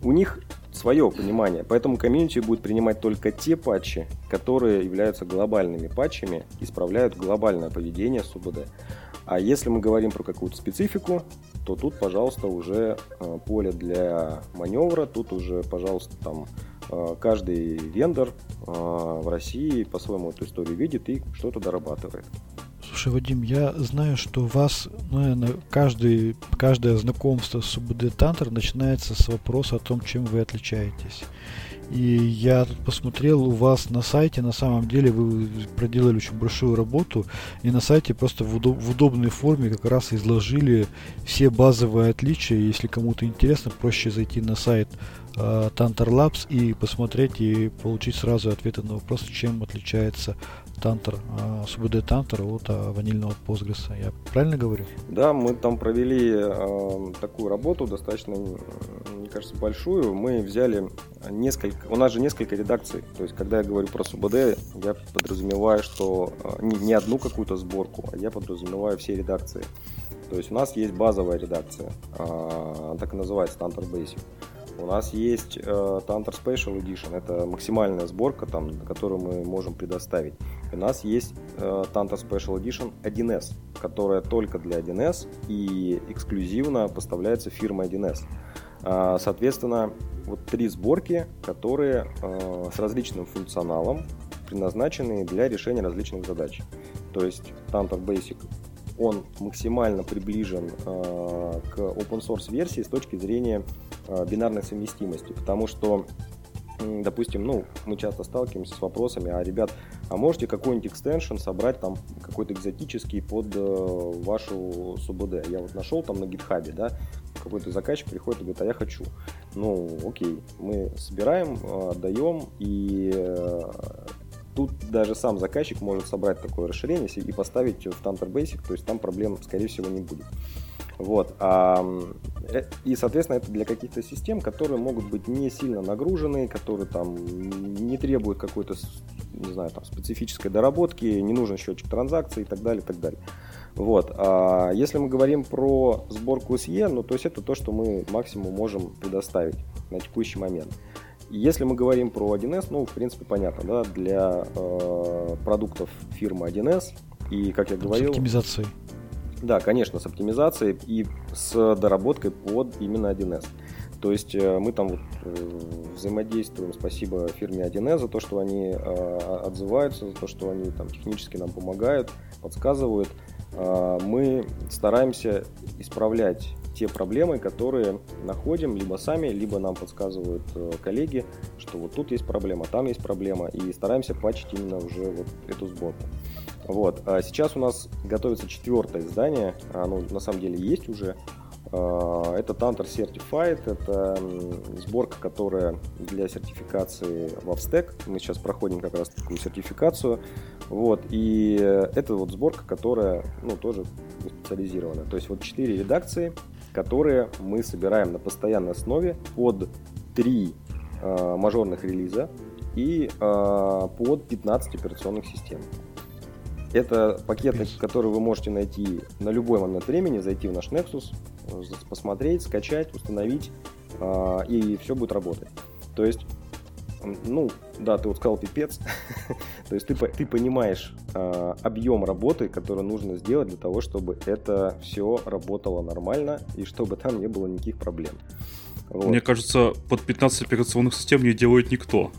у них свое понимание. Поэтому комьюнити будет принимать только те патчи, которые являются глобальными патчами, исправляют глобальное поведение СУБД. А если мы говорим про какую-то специфику, то тут, пожалуйста, уже э, поле для маневра, тут уже, пожалуйста, там э, каждый вендор э, в России по-своему эту историю видит и что-то дорабатывает. Слушай, Вадим, я знаю, что у вас, ну, наверное, каждый, каждое знакомство с УБД Тантер начинается с вопроса о том, чем вы отличаетесь. И я тут посмотрел у вас на сайте, на самом деле вы проделали очень большую работу, и на сайте просто в, удоб- в удобной форме как раз изложили все базовые отличия. Если кому-то интересно, проще зайти на сайт э, Tantar Labs и посмотреть и получить сразу ответы на вопрос, чем отличается Тантер, СУБД Тантер от а, ванильного Postgres. Я правильно говорю? Да, мы там провели э, такую работу, достаточно, мне кажется, большую. Мы взяли несколько, у нас же несколько редакций. То есть, когда я говорю про СУБД, я подразумеваю, что не, не одну какую-то сборку, а я подразумеваю все редакции. То есть у нас есть базовая редакция, э, так и называется Tantor Basic. У нас есть э, Tantor Special Edition, это максимальная сборка, там, которую мы можем предоставить. У нас есть э, Tantor Special Edition 1С, которая только для 1С и эксклюзивно поставляется фирмой 1С. Э, соответственно, вот три сборки, которые э, с различным функционалом, предназначены для решения различных задач. То есть Tantor Basic он максимально приближен э, к open source версии с точки зрения бинарной совместимости, потому что допустим, ну, мы часто сталкиваемся с вопросами, а, ребят, а можете какой-нибудь экстеншн собрать там какой-то экзотический под э, вашу СУБД? Я вот нашел там на гитхабе, да, какой-то заказчик приходит и говорит, а я хочу. Ну, окей, мы собираем, э, отдаем, и э, Тут даже сам заказчик может собрать такое расширение и поставить в Tantor Basic, то есть там проблем, скорее всего, не будет. Вот. Э, и, соответственно, это для каких-то систем, которые могут быть не сильно нагружены, которые там не требуют какой-то, не знаю, там, специфической доработки, не нужен счетчик транзакций и так далее, и так далее. Вот. А если мы говорим про сборку SE, ну, то есть это то, что мы максимум можем предоставить на текущий момент. Если мы говорим про 1С, ну, в принципе, понятно, да, для э, продуктов фирмы 1С, и, как я говорил... С оптимизацией. Да, конечно, с оптимизацией и с доработкой под именно 1С. То есть э, мы там вот э, взаимодействуем, спасибо фирме 1С за то, что они э, отзываются, за то, что они там технически нам помогают, подсказывают. Мы стараемся исправлять те проблемы, которые находим либо сами, либо нам подсказывают коллеги, что вот тут есть проблема, там есть проблема, и стараемся патчить именно уже вот эту сборку. Вот. А сейчас у нас готовится четвертое издание, оно на самом деле есть уже. А, это Tantor Certified, это сборка, которая для сертификации в Avstack. Мы сейчас проходим как раз такую сертификацию. Вот. И это вот сборка, которая ну, тоже специализирована. То есть вот четыре редакции, которые мы собираем на постоянной основе под 3 э, мажорных релиза и э, под 15 операционных систем. Это пакеты, которые вы можете найти на любой момент времени, зайти в наш Nexus, посмотреть, скачать, установить, э, и все будет работать. То есть ну, да, ты вот сказал пипец. То есть ты, ты понимаешь э, объем работы, который нужно сделать для того, чтобы это все работало нормально и чтобы там не было никаких проблем. Вот. Мне кажется, под 15 операционных систем не делает никто.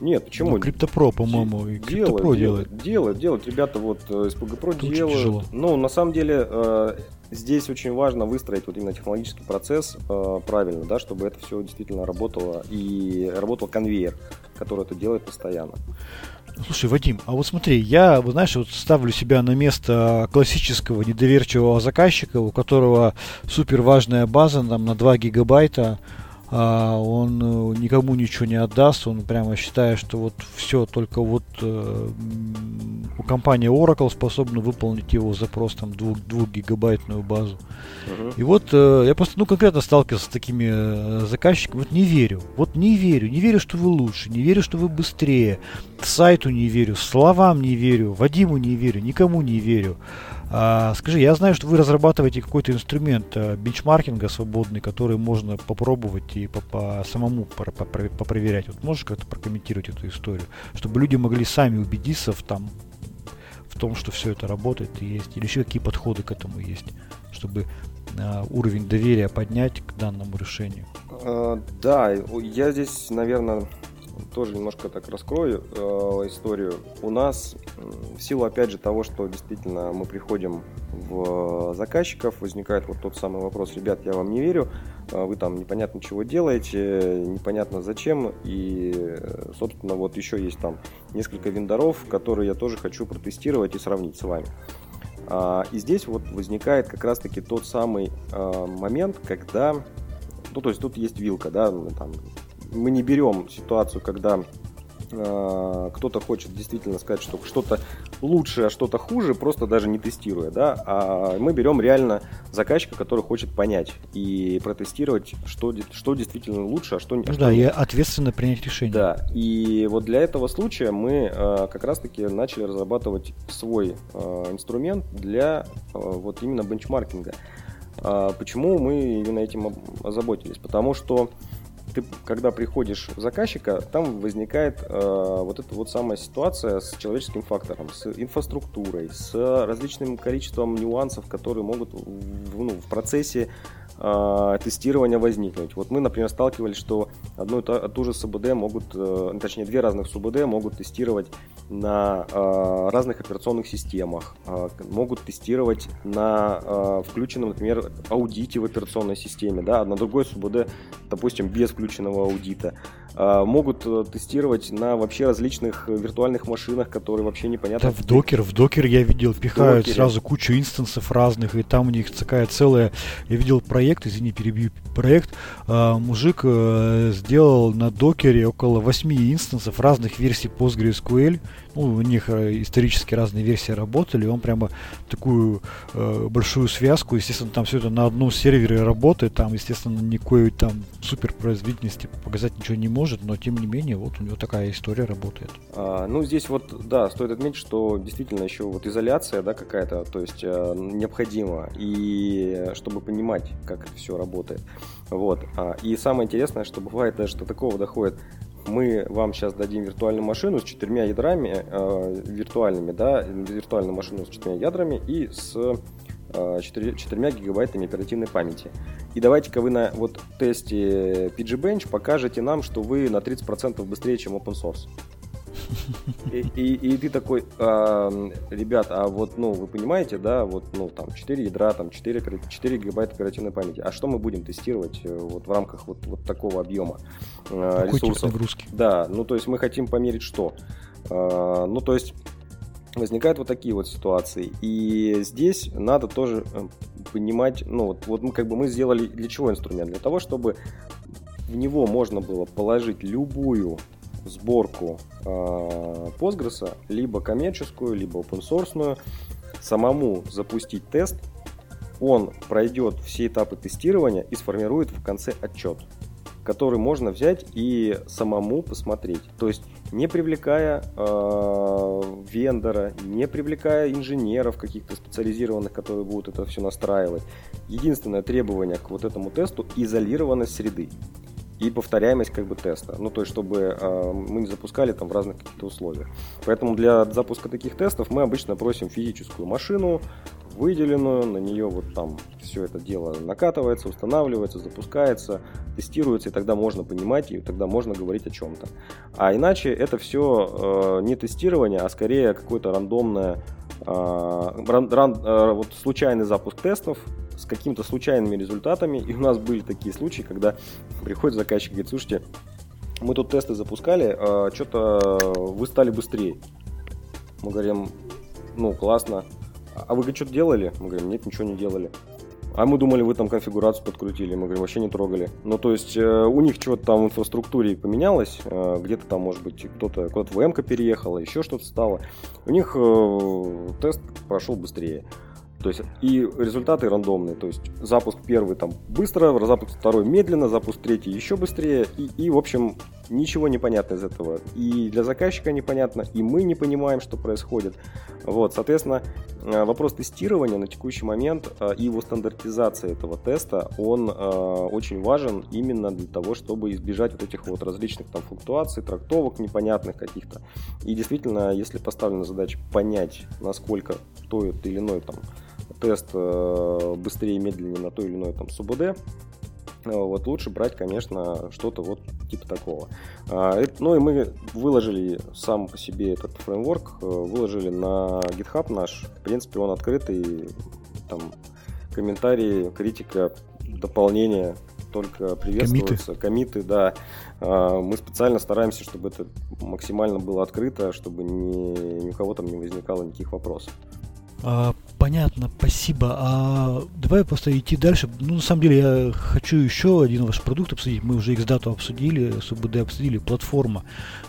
Нет, почему? Ну, Криптопро, по-моему, и Криптопро делает. Делает, делает. Ребята вот э, из PGPro делают. Тяжело. Ну, на самом деле, э, здесь очень важно выстроить вот именно технологический процесс э, правильно, да, чтобы это все действительно работало и работал конвейер, который это делает постоянно. Слушай, Вадим, а вот смотри, я, вы знаешь, вот ставлю себя на место классического недоверчивого заказчика, у которого супер важная база там на 2 гигабайта, он э, никому ничего не отдаст, он прямо считает, что вот все, только вот э, у компании Oracle способна выполнить его запрос, там, 2, 2 гигабайтную базу. Uh-huh. И вот э, я просто, ну, конкретно сталкивался с такими заказчиками, вот не верю, вот не верю, не верю, что вы лучше, не верю, что вы быстрее, сайту не верю, словам не верю, Вадиму не верю, никому не верю. А, скажи, я знаю, что вы разрабатываете какой-то инструмент а, бенчмаркинга свободный, который можно попробовать и по, по самому попроверять. Вот можешь как-то прокомментировать эту историю, чтобы люди могли сами убедиться в, там, в том, что все это работает и есть, или еще какие подходы к этому есть, чтобы а, уровень доверия поднять к данному решению? А, да, я здесь, наверное, тоже немножко так раскрою э, историю. У нас, в силу, опять же, того, что действительно мы приходим в заказчиков, возникает вот тот самый вопрос, ребят, я вам не верю, э, вы там непонятно чего делаете, непонятно зачем, и, собственно, вот еще есть там несколько вендоров, которые я тоже хочу протестировать и сравнить с вами. А, и здесь вот возникает как раз-таки тот самый э, момент, когда ну, то есть тут есть вилка, да, там мы не берем ситуацию, когда э, кто-то хочет действительно сказать, что что-то лучше, а что-то хуже, просто даже не тестируя, да, а мы берем реально заказчика, который хочет понять и протестировать, что, что действительно лучше, а что не. Ну, да, и ответственно принять решение. Да, и вот для этого случая мы э, как раз-таки начали разрабатывать свой э, инструмент для вот именно бенчмаркинга. Э, почему мы именно этим озаботились? Потому что ты, когда приходишь в заказчика, там возникает э, вот эта вот самая ситуация с человеческим фактором, с инфраструктурой, с различным количеством нюансов, которые могут ну, в процессе э, тестирования возникнуть. Вот мы, например, сталкивались, что одну и ту, ту же СУБД могут, э, точнее, две разных СУБД могут тестировать на э, разных операционных системах, э, могут тестировать на э, включенном, например, аудите в операционной системе, да, на другой СУБД, допустим, без включенного аудита. Э, могут тестировать на вообще различных виртуальных машинах, которые вообще непонятно. Да, в докер, в докер я видел, впихают сразу кучу инстансов разных, и там у них такая целая, я видел проект, извини, перебью проект, э, мужик э, сделал на докере около 8 инстансов разных версий PostgreSQL, ну, у них э, исторически разные версии работали, он прямо такую э, большую связку, естественно, там все это на одном сервере работает, там, естественно, никакой там супер производительности показать ничего не может, но тем не менее, вот у него такая история работает. А, ну, здесь вот, да, стоит отметить, что действительно еще вот изоляция, да, какая-то, то есть э, необходима, и чтобы понимать, как это все работает. Вот. А, и самое интересное, что бывает даже до такого доходит, мы вам сейчас дадим виртуальную машину с четырьмя ядрами э, виртуальными, да, виртуальную машину с четырьмя ядрами и с э, 4, 4 гигабайтами оперативной памяти. И давайте-ка вы на вот тесте PGBench покажете нам, что вы на 30% быстрее, чем open source. И, и, и ты такой, а, ребят, а вот, ну, вы понимаете, да, вот, ну, там, 4 ядра, там, 4, 4 гигабайта оперативной памяти. А что мы будем тестировать э, вот в рамках вот, вот такого объема э, ресурсов? нагрузки? Да, ну, то есть мы хотим померить что? А, ну, то есть возникают вот такие вот ситуации. И здесь надо тоже понимать, ну, вот, вот мы как бы мы сделали для чего инструмент? Для того, чтобы в него можно было положить любую сборку э, Postgres, либо коммерческую, либо open source, самому запустить тест, он пройдет все этапы тестирования и сформирует в конце отчет, который можно взять и самому посмотреть. То есть не привлекая э, вендора, не привлекая инженеров каких-то специализированных, которые будут это все настраивать. Единственное требование к вот этому тесту – изолированность среды. И повторяемость как бы теста. Ну, то есть, чтобы э, мы не запускали там в разных каких-то условиях. Поэтому для запуска таких тестов мы обычно просим физическую машину, выделенную, на нее вот там все это дело накатывается, устанавливается, запускается, тестируется, и тогда можно понимать, и тогда можно говорить о чем-то. А иначе это все э, не тестирование, а скорее какое-то рандомное, э, ран, ран, э, вот случайный запуск тестов, с какими-то случайными результатами. И у нас были такие случаи, когда приходит заказчик и говорит, слушайте, мы тут тесты запускали, а что-то вы стали быстрее. Мы говорим, ну, классно. А вы, что-то делали? Мы говорим, нет, ничего не делали. А мы думали, вы там конфигурацию подкрутили. Мы говорим, вообще не трогали. Ну, то есть, э, у них что-то там в инфраструктуре поменялось. Э, где-то там, может быть, кто-то куда-то в МК переехала, еще что-то стало. У них э, тест прошел быстрее. То есть и результаты рандомные. То есть запуск первый там быстро, запуск второй медленно, запуск третий еще быстрее. И, и в общем, ничего не понятно из этого. И для заказчика непонятно, и мы не понимаем, что происходит. Вот, соответственно, э, вопрос тестирования на текущий момент э, и его стандартизация этого теста, он э, очень важен именно для того, чтобы избежать вот этих вот различных там флуктуаций, трактовок непонятных каких-то. И действительно, если поставлена задача понять, насколько тот или иной там тест э, быстрее и медленнее на той или иной там СУБД, э, вот лучше брать, конечно, что-то вот типа такого. А, ну и мы выложили сам по себе этот фреймворк, э, выложили на GitHub наш. В принципе, он открытый, там комментарии, критика, дополнения только приветствуются. Комиты, да. А, мы специально стараемся, чтобы это максимально было открыто, чтобы ни, ни у кого там не возникало никаких вопросов. А, понятно, спасибо. А давай просто идти дальше. Ну, на самом деле, я хочу еще один ваш продукт обсудить. Мы уже X-Data обсудили, СУБД обсудили, платформа.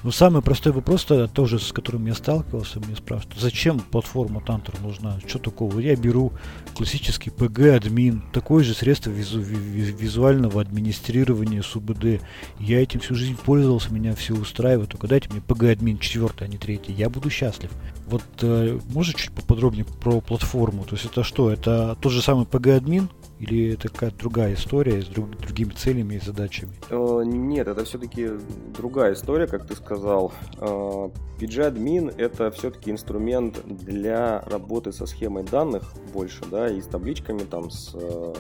Но самый простой вопрос, тоже с которым я сталкивался, мне спрашивают, зачем платформа Тантер нужна? Что такого? Я беру классический PG админ, такое же средство визу, визуального администрирования СУБД. Я этим всю жизнь пользовался, меня все устраивает. Только дайте мне PG админ четвертый, а не третий. Я буду счастлив. Вот э, можешь чуть поподробнее про платформу? То есть это что? Это тот же самый PG-админ? Или это какая-то другая история с друг, другими целями и задачами? Э, нет, это все-таки другая история, как ты сказал. Э, PG-админ это все-таки инструмент для работы со схемой данных больше, да, и с табличками, там, с, э,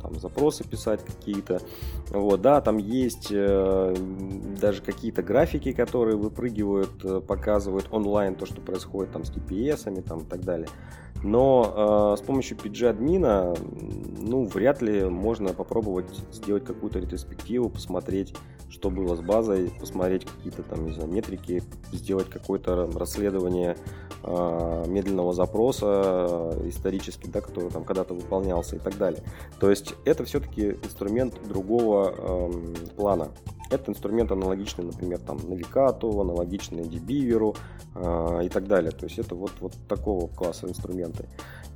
там запросы писать какие-то. Вот, да, там есть даже какие-то графики, которые выпрыгивают, показывают онлайн то, что происходит там с TPS, там и так далее. Но э, с помощью PG-админа, ну, вряд ли можно попробовать сделать какую-то ретроспективу, посмотреть, что было с базой, посмотреть какие-то там, не знаю, метрики, сделать какое-то расследование э, медленного запроса э, исторически, да, который там когда-то выполнялся и так далее. То есть это все-таки инструмент другого э, плана. Это инструмент аналогичный, например, там, Navigato, аналогичный DBeaver э, и так далее. То есть это вот, вот такого класса инструменты.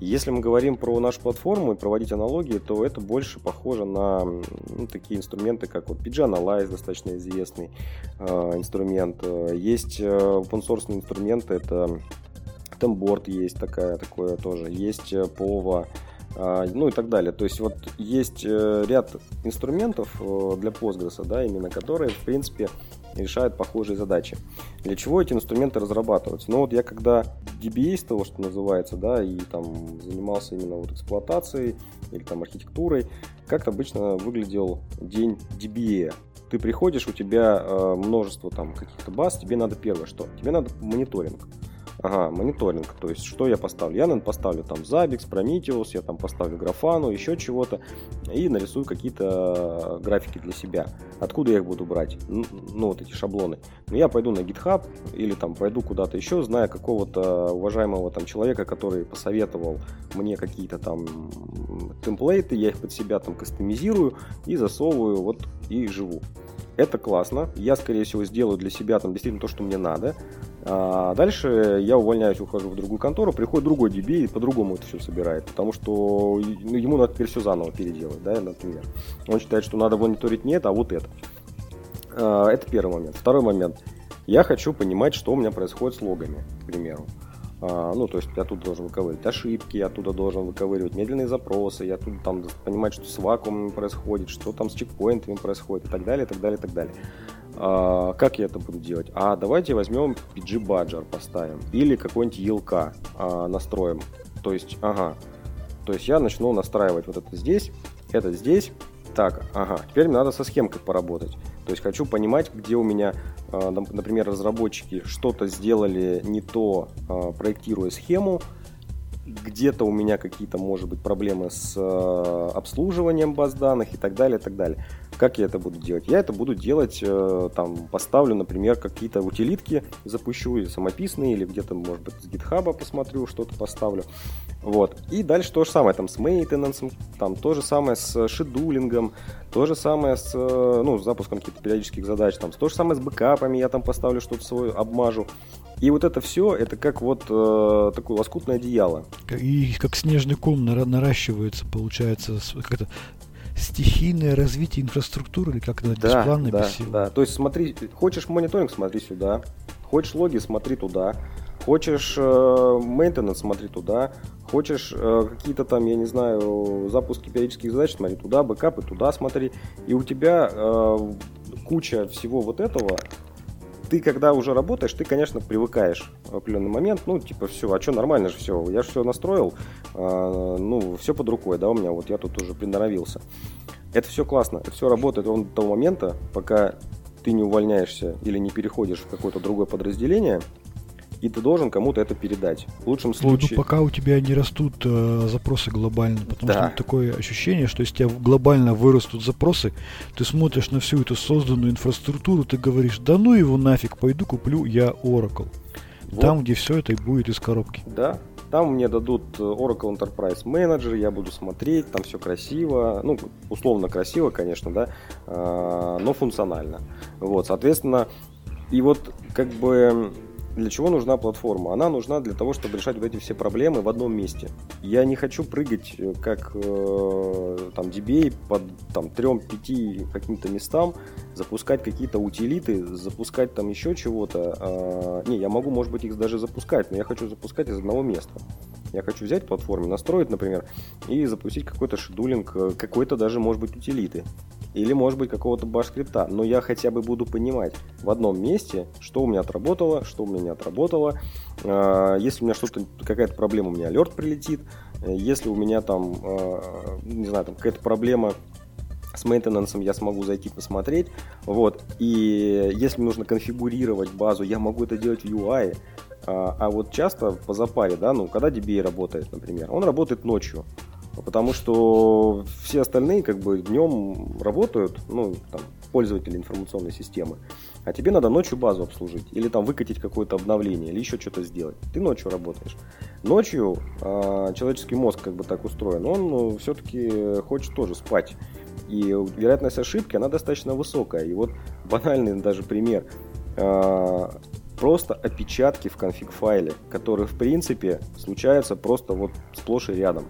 Если мы говорим про нашу платформу и проводить аналогии, то это больше похоже на ну, такие инструменты, как вот PG Analyze, достаточно известный э, инструмент. Есть э, open source инструменты, это Temboard есть такая, такое тоже. Есть э, Pova, а, ну и так далее. То есть вот есть э, ряд инструментов э, для Postgres, да, именно которые, в принципе, решают похожие задачи. Для чего эти инструменты разрабатываются? Ну вот я когда DBA, того, что называется, да, и там занимался именно вот эксплуатацией или там архитектурой, как обычно выглядел день DBA. Ты приходишь, у тебя э, множество там каких-то баз, тебе надо первое что? Тебе надо мониторинг. Ага, мониторинг. То есть, что я поставлю? Я, наверное, поставлю там Zabbix, Prometheus, я там поставлю графану, еще чего-то. И нарисую какие-то графики для себя. Откуда я их буду брать? Ну, вот эти шаблоны. Ну, я пойду на GitHub или там пойду куда-то еще, зная какого-то уважаемого там человека, который посоветовал мне какие-то там темплейты, я их под себя там кастомизирую и засовываю вот и живу. Это классно. Я, скорее всего, сделаю для себя там действительно то, что мне надо. А дальше я увольняюсь, ухожу в другую контору, приходит другой DB и по-другому это все собирает, потому что ну, ему надо теперь все заново переделать, да, например. Он считает, что надо мониторить не это, а вот это. А, это первый момент. Второй момент. Я хочу понимать, что у меня происходит с логами, к примеру. А, ну, то есть я оттуда должен выковыривать ошибки, я оттуда должен выковыривать медленные запросы, я оттуда там понимать, что с вакуумом происходит, что там с чекпоинтами происходит и так далее, и так далее, и так далее. А, как я это буду делать? А давайте возьмем PG Badger поставим или какой-нибудь ELK а, настроим. То есть, ага, то есть я начну настраивать вот это здесь, это здесь. Так, ага, теперь мне надо со схемкой поработать. То есть хочу понимать, где у меня, а, например, разработчики что-то сделали не то, а, проектируя схему, где-то у меня какие-то, может быть, проблемы с э, обслуживанием баз данных и так далее, и так далее. Как я это буду делать? Я это буду делать, э, там, поставлю, например, какие-то утилитки, запущу или самописные, или где-то, может быть, с GitHub посмотрю, что-то поставлю. Вот. И дальше то же самое, там, с мейтенансом, там, то же самое с шедулингом, то же самое с, э, ну, с запуском каких-то периодических задач, там, то же самое с бэкапами, я там поставлю что-то свое, обмажу. И вот это все, это как вот э, такое лоскутное одеяло. И как снежный ком наращивается, получается, как-то стихийное развитие инфраструктуры, или как это, да, беспланно, да, Да, то есть смотри, хочешь мониторинг, смотри сюда, хочешь логи, смотри туда, хочешь э, смотри туда, хочешь э, какие-то там, я не знаю, запуски периодических задач, смотри туда, бэкапы туда смотри, и у тебя э, куча всего вот этого, ты когда уже работаешь, ты, конечно, привыкаешь в определенный момент, ну, типа, все, а что, нормально же все, я же все настроил, э, ну, все под рукой, да, у меня, вот я тут уже приноровился. Это все классно, это все работает до того момента, пока ты не увольняешься или не переходишь в какое-то другое подразделение, и ты должен кому-то это передать. В лучшем случае... Ну, пока у тебя не растут э, запросы глобально, потому да. что такое ощущение, что если у тебя глобально вырастут запросы, ты смотришь на всю эту созданную инфраструктуру, ты говоришь, да ну его нафиг, пойду куплю я Oracle. Вот. Там, где все это будет из коробки. Да, там мне дадут э, Oracle Enterprise Manager, я буду смотреть, там все красиво, ну, условно красиво, конечно, да, э, но функционально. Вот, соответственно, и вот как бы для чего нужна платформа? Она нужна для того, чтобы решать вот эти все проблемы в одном месте. Я не хочу прыгать э, как э, там DBA под там трем-пяти каким-то местам, запускать какие-то утилиты, запускать там еще чего-то. Э, не, я могу, может быть, их даже запускать, но я хочу запускать из одного места. Я хочу взять платформу, настроить, например, и запустить какой-то шедулинг, э, какой-то даже, может быть, утилиты. Или, может быть, какого-то баш-скрипта. Но я хотя бы буду понимать в одном месте, что у меня отработало, что у меня не отработало. А, если у меня что-то, какая-то проблема, у меня алерт прилетит. Если у меня там, а, не знаю, там какая-то проблема с мейнтенансом я смогу зайти посмотреть. Вот. И если нужно конфигурировать базу, я могу это делать в UI. А, а вот часто по запаре, да, ну, когда DBA работает, например, он работает ночью. Потому что все остальные как бы днем работают, ну, там, пользователи информационной системы. А тебе надо ночью базу обслужить, или там выкатить какое-то обновление, или еще что-то сделать. Ты ночью работаешь. Ночью э, человеческий мозг как бы так устроен, он ну, все-таки хочет тоже спать. И вероятность ошибки, она достаточно высокая. И вот банальный даже пример. Э, просто опечатки в конфиг-файле, которые в принципе случаются просто вот сплошь и рядом.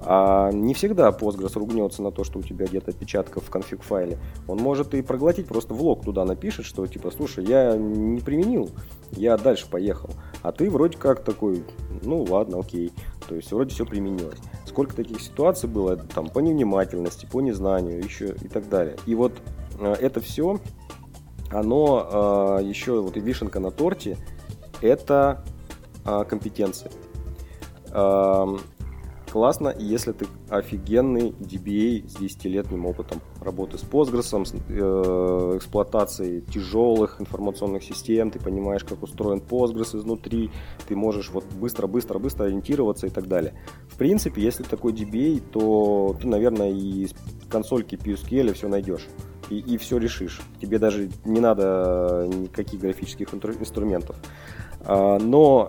А не всегда Postgres ругнется на то, что у тебя где-то опечатка в конфиг-файле. Он может и проглотить, просто в лог туда напишет, что типа, слушай, я не применил, я дальше поехал. А ты вроде как такой, ну ладно, окей. То есть вроде все применилось. Сколько таких ситуаций было там по невнимательности, по незнанию, еще и так далее. И вот э, это все, оно э, еще вот и вишенка на торте, это э, компетенции. Классно, если ты офигенный DBA с 10-летним опытом работы с Postgres, с э, эксплуатацией тяжелых информационных систем, ты понимаешь, как устроен Postgres изнутри, ты можешь вот быстро-быстро-быстро ориентироваться и так далее. В принципе, если такой DBA, то ты, наверное, и консольки PSQL все найдешь и, и все решишь. Тебе даже не надо никаких графических инструментов. А, но,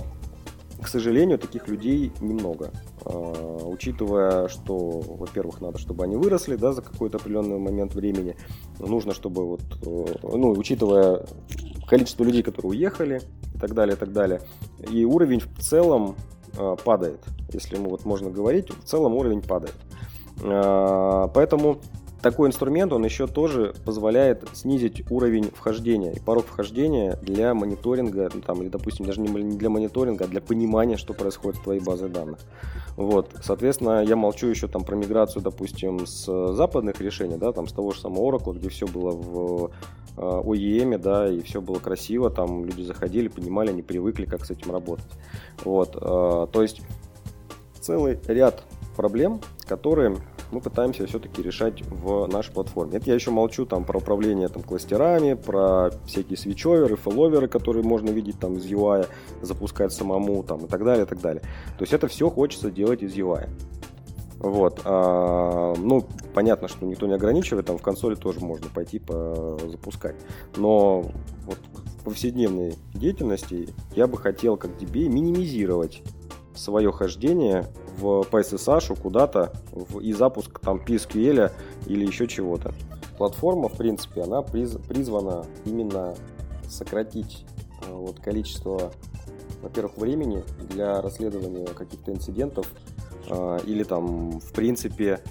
к сожалению, таких людей немного. А, учитывая, что, во-первых, надо, чтобы они выросли, да, за какой-то определенный момент времени, нужно, чтобы вот, э, ну, учитывая количество людей, которые уехали и так далее, и так далее, и уровень в целом а, падает, если ему вот можно говорить, в целом уровень падает. Поэтому такой инструмент, он еще тоже позволяет снизить уровень вхождения и порог вхождения для мониторинга, ну, там, или, допустим, даже не для мониторинга, а для понимания, что происходит в твоей базе данных. Вот, соответственно, я молчу еще там про миграцию, допустим, с западных решений, да, там с того же самого Oracle, где все было в OEM, э, да, и все было красиво, там люди заходили, понимали, они привыкли, как с этим работать. Вот, э, то есть целый ряд проблем, которые мы пытаемся все-таки решать в нашей платформе. Это я еще молчу там про управление там кластерами, про всякие свечоверы, фэлловеры, которые можно видеть там из UI, запускать самому там и так далее, и так далее. То есть это все хочется делать из UI. Вот. А, ну, понятно, что никто не ограничивает, там в консоли тоже можно пойти по запускать. Но вот в повседневной деятельности я бы хотел как DBA минимизировать свое хождение в PSSH куда-то и запуск там PSQL или еще чего-то. Платформа, в принципе, она приз, призвана именно сократить э, вот, количество, во-первых, времени для расследования каких-то инцидентов э, или там, в принципе,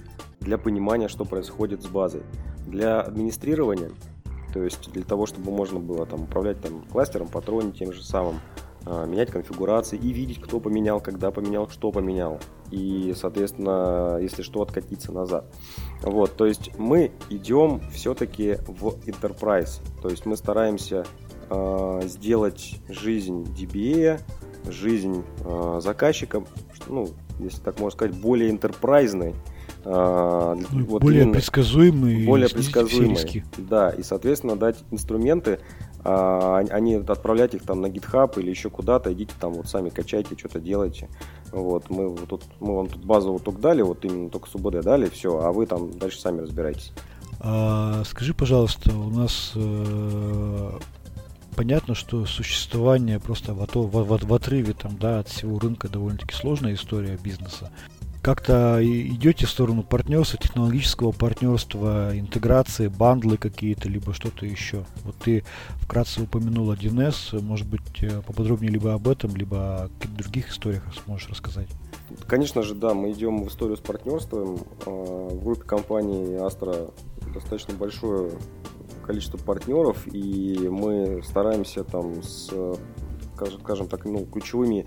для понимания, что происходит с базой. Для администрирования, то есть для того, чтобы можно было там управлять там кластером, патронить тем же самым, менять конфигурации и видеть, кто поменял, когда поменял, что поменял. И, соответственно, если что, откатиться назад. Вот, то есть мы идем все-таки в enterprise. То есть мы стараемся э, сделать жизнь DBA, жизнь э, заказчика, ну, если так можно сказать, более enterprise э, вот более предсказуемый, более предсказуемый, да, и соответственно дать инструменты, а, они отправлять их там на GitHub или еще куда-то, идите там вот сами качайте, что-то делайте. Вот, мы, вот тут, мы вам тут базу вот только дали, вот именно только СУБД дали, все, а вы там дальше сами разбирайтесь. А, скажи, пожалуйста, у нас э, понятно, что существование просто в, в, в, в отрыве там, да, от всего рынка довольно-таки сложная история бизнеса как-то идете в сторону партнерства, технологического партнерства, интеграции, бандлы какие-то, либо что-то еще? Вот ты вкратце упомянул 1С, может быть, э, поподробнее либо об этом, либо о каких-то других историях сможешь рассказать? Конечно же, да, мы идем в историю с партнерством. А, в группе компании Astra достаточно большое количество партнеров, и мы стараемся там с, скажем так, ну, ключевыми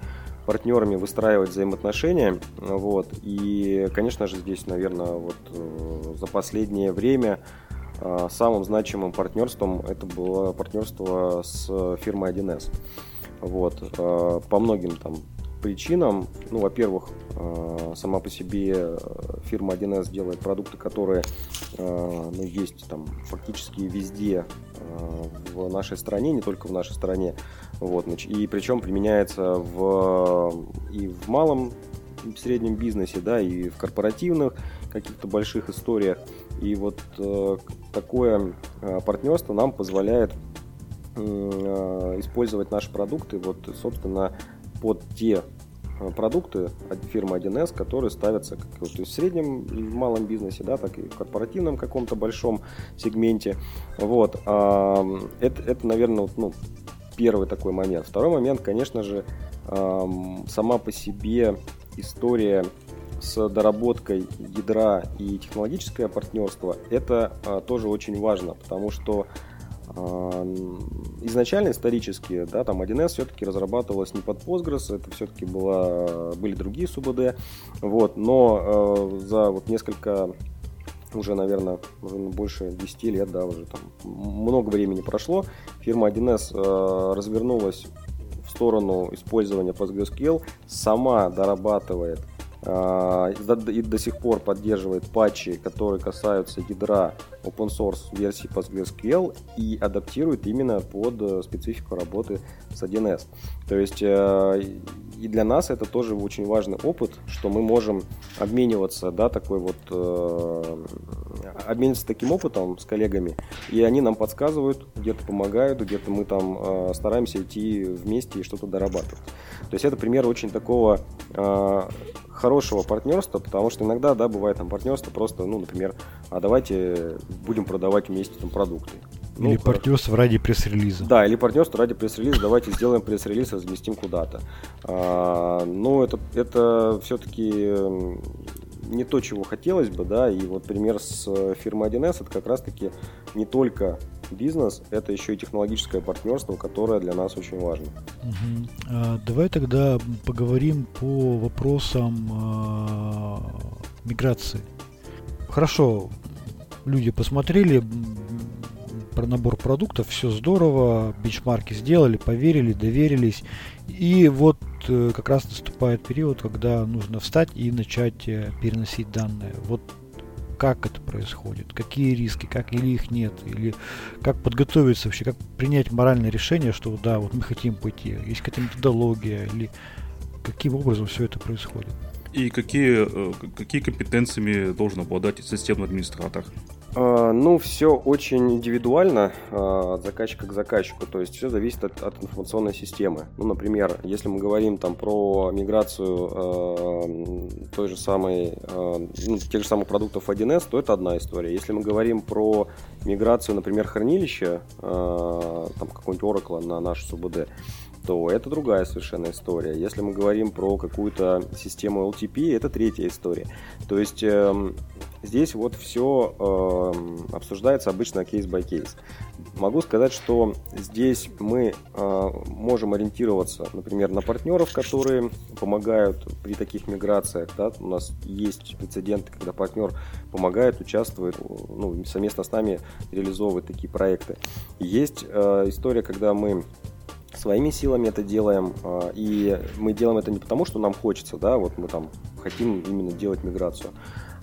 партнерами выстраивать взаимоотношения. Вот. И, конечно же, здесь, наверное, вот э, за последнее время э, самым значимым партнерством это было партнерство с фирмой 1С. Вот. Э, по многим там причинам. Ну, во-первых, сама по себе фирма 1С делает продукты, которые ну, есть там фактически везде в нашей стране, не только в нашей стране. Вот, и причем применяется в, и в малом в среднем бизнесе, да, и в корпоративных каких-то больших историях. И вот э, такое э, партнерство нам позволяет э, использовать наши продукты, вот, собственно, под те э, продукты от фирмы 1С, которые ставятся как вот, в среднем и в малом бизнесе, да, так и в корпоративном каком-то большом сегменте. Вот. Это, это наверное, ну, первый такой момент. Второй момент, конечно же, сама по себе история с доработкой ядра и технологическое партнерство, это а, тоже очень важно, потому что изначально исторически, да, там 1С все-таки разрабатывалась не под Postgres, это все-таки была, были другие СУБД, вот, но э, за вот несколько уже, наверное, уже больше 10 лет, да, уже там много времени прошло. Фирма 1С э, развернулась в сторону использования PostgreSQL, сама дорабатывает и до сих пор поддерживает патчи, которые касаются ядра open source версии PostgreSQL и адаптирует именно под э, специфику работы с 1С. То есть э, и для нас это тоже очень важный опыт, что мы можем обмениваться, да, такой вот, э, обмениваться таким опытом с коллегами, и они нам подсказывают, где-то помогают, где-то мы там э, стараемся идти вместе и что-то дорабатывать. То есть это пример очень такого э, хорошего партнерства, потому что иногда, да, бывает там партнерство просто, ну, например, а давайте будем продавать вместе там продукты. Или ну, партнерство ради пресс-релиза. Да, или партнерство ради пресс-релиза. Давайте сделаем пресс-релиз, разместим куда-то. А, ну, это, это все-таки не то, чего хотелось бы, да, и вот пример с э, фирмой 1С, это как раз-таки не только бизнес, это еще и технологическое партнерство, которое для нас очень важно. Угу. А, давай тогда поговорим по вопросам а, миграции. Хорошо, люди посмотрели про набор продуктов, все здорово, бенчмарки сделали, поверили, доверились. И вот э, как раз наступает период, когда нужно встать и начать э, переносить данные. Вот как это происходит, какие риски, как или их нет, или как подготовиться вообще, как принять моральное решение, что да, вот мы хотим пойти, есть какая-то методология, или каким образом все это происходит. И какие, э, какие компетенциями должен обладать системный администратор? А, ну, все очень индивидуально а, от заказчика к заказчику, то есть все зависит от, от информационной системы. Ну, например, если мы говорим там про миграцию э, той же самой, э, ну, тех же самых продуктов 1С, то это одна история. Если мы говорим про миграцию, например, хранилища, э, там какого-нибудь Oracle на нашу СУБД, то это другая совершенно история. Если мы говорим про какую-то систему OLTP, это третья история. То есть э, здесь вот все э, обсуждается обычно case by case. Могу сказать, что здесь мы э, можем ориентироваться, например, на партнеров, которые помогают при таких миграциях. Да? У нас есть прецеденты, когда партнер помогает, участвует, ну, совместно с нами реализовывает такие проекты. есть э, история, когда мы своими силами это делаем, а, и мы делаем это не потому, что нам хочется, да, вот мы там хотим именно делать миграцию,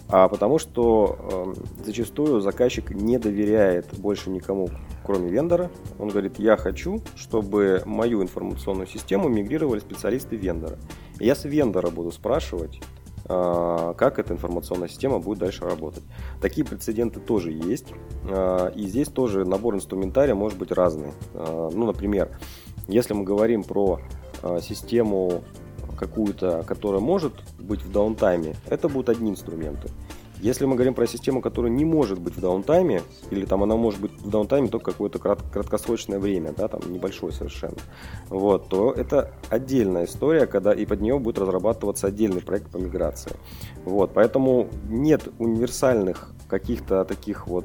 а потому что э, зачастую заказчик не доверяет больше никому, кроме вендора. Он говорит, я хочу, чтобы мою информационную систему мигрировали специалисты вендора. Я с вендора буду спрашивать, э, как эта информационная система будет дальше работать. Такие прецеденты тоже есть, э, и здесь тоже набор инструментария может быть разный. Э, ну, например, если мы говорим про э, систему какую-то, которая может быть в даунтайме, это будут одни инструменты. Если мы говорим про систему, которая не может быть в даунтайме, или там она может быть в даунтайме только какое-то крат- краткосрочное время, да, там небольшое совершенно, вот, то это отдельная история, когда и под нее будет разрабатываться отдельный проект по миграции. Вот, поэтому нет универсальных каких-то таких вот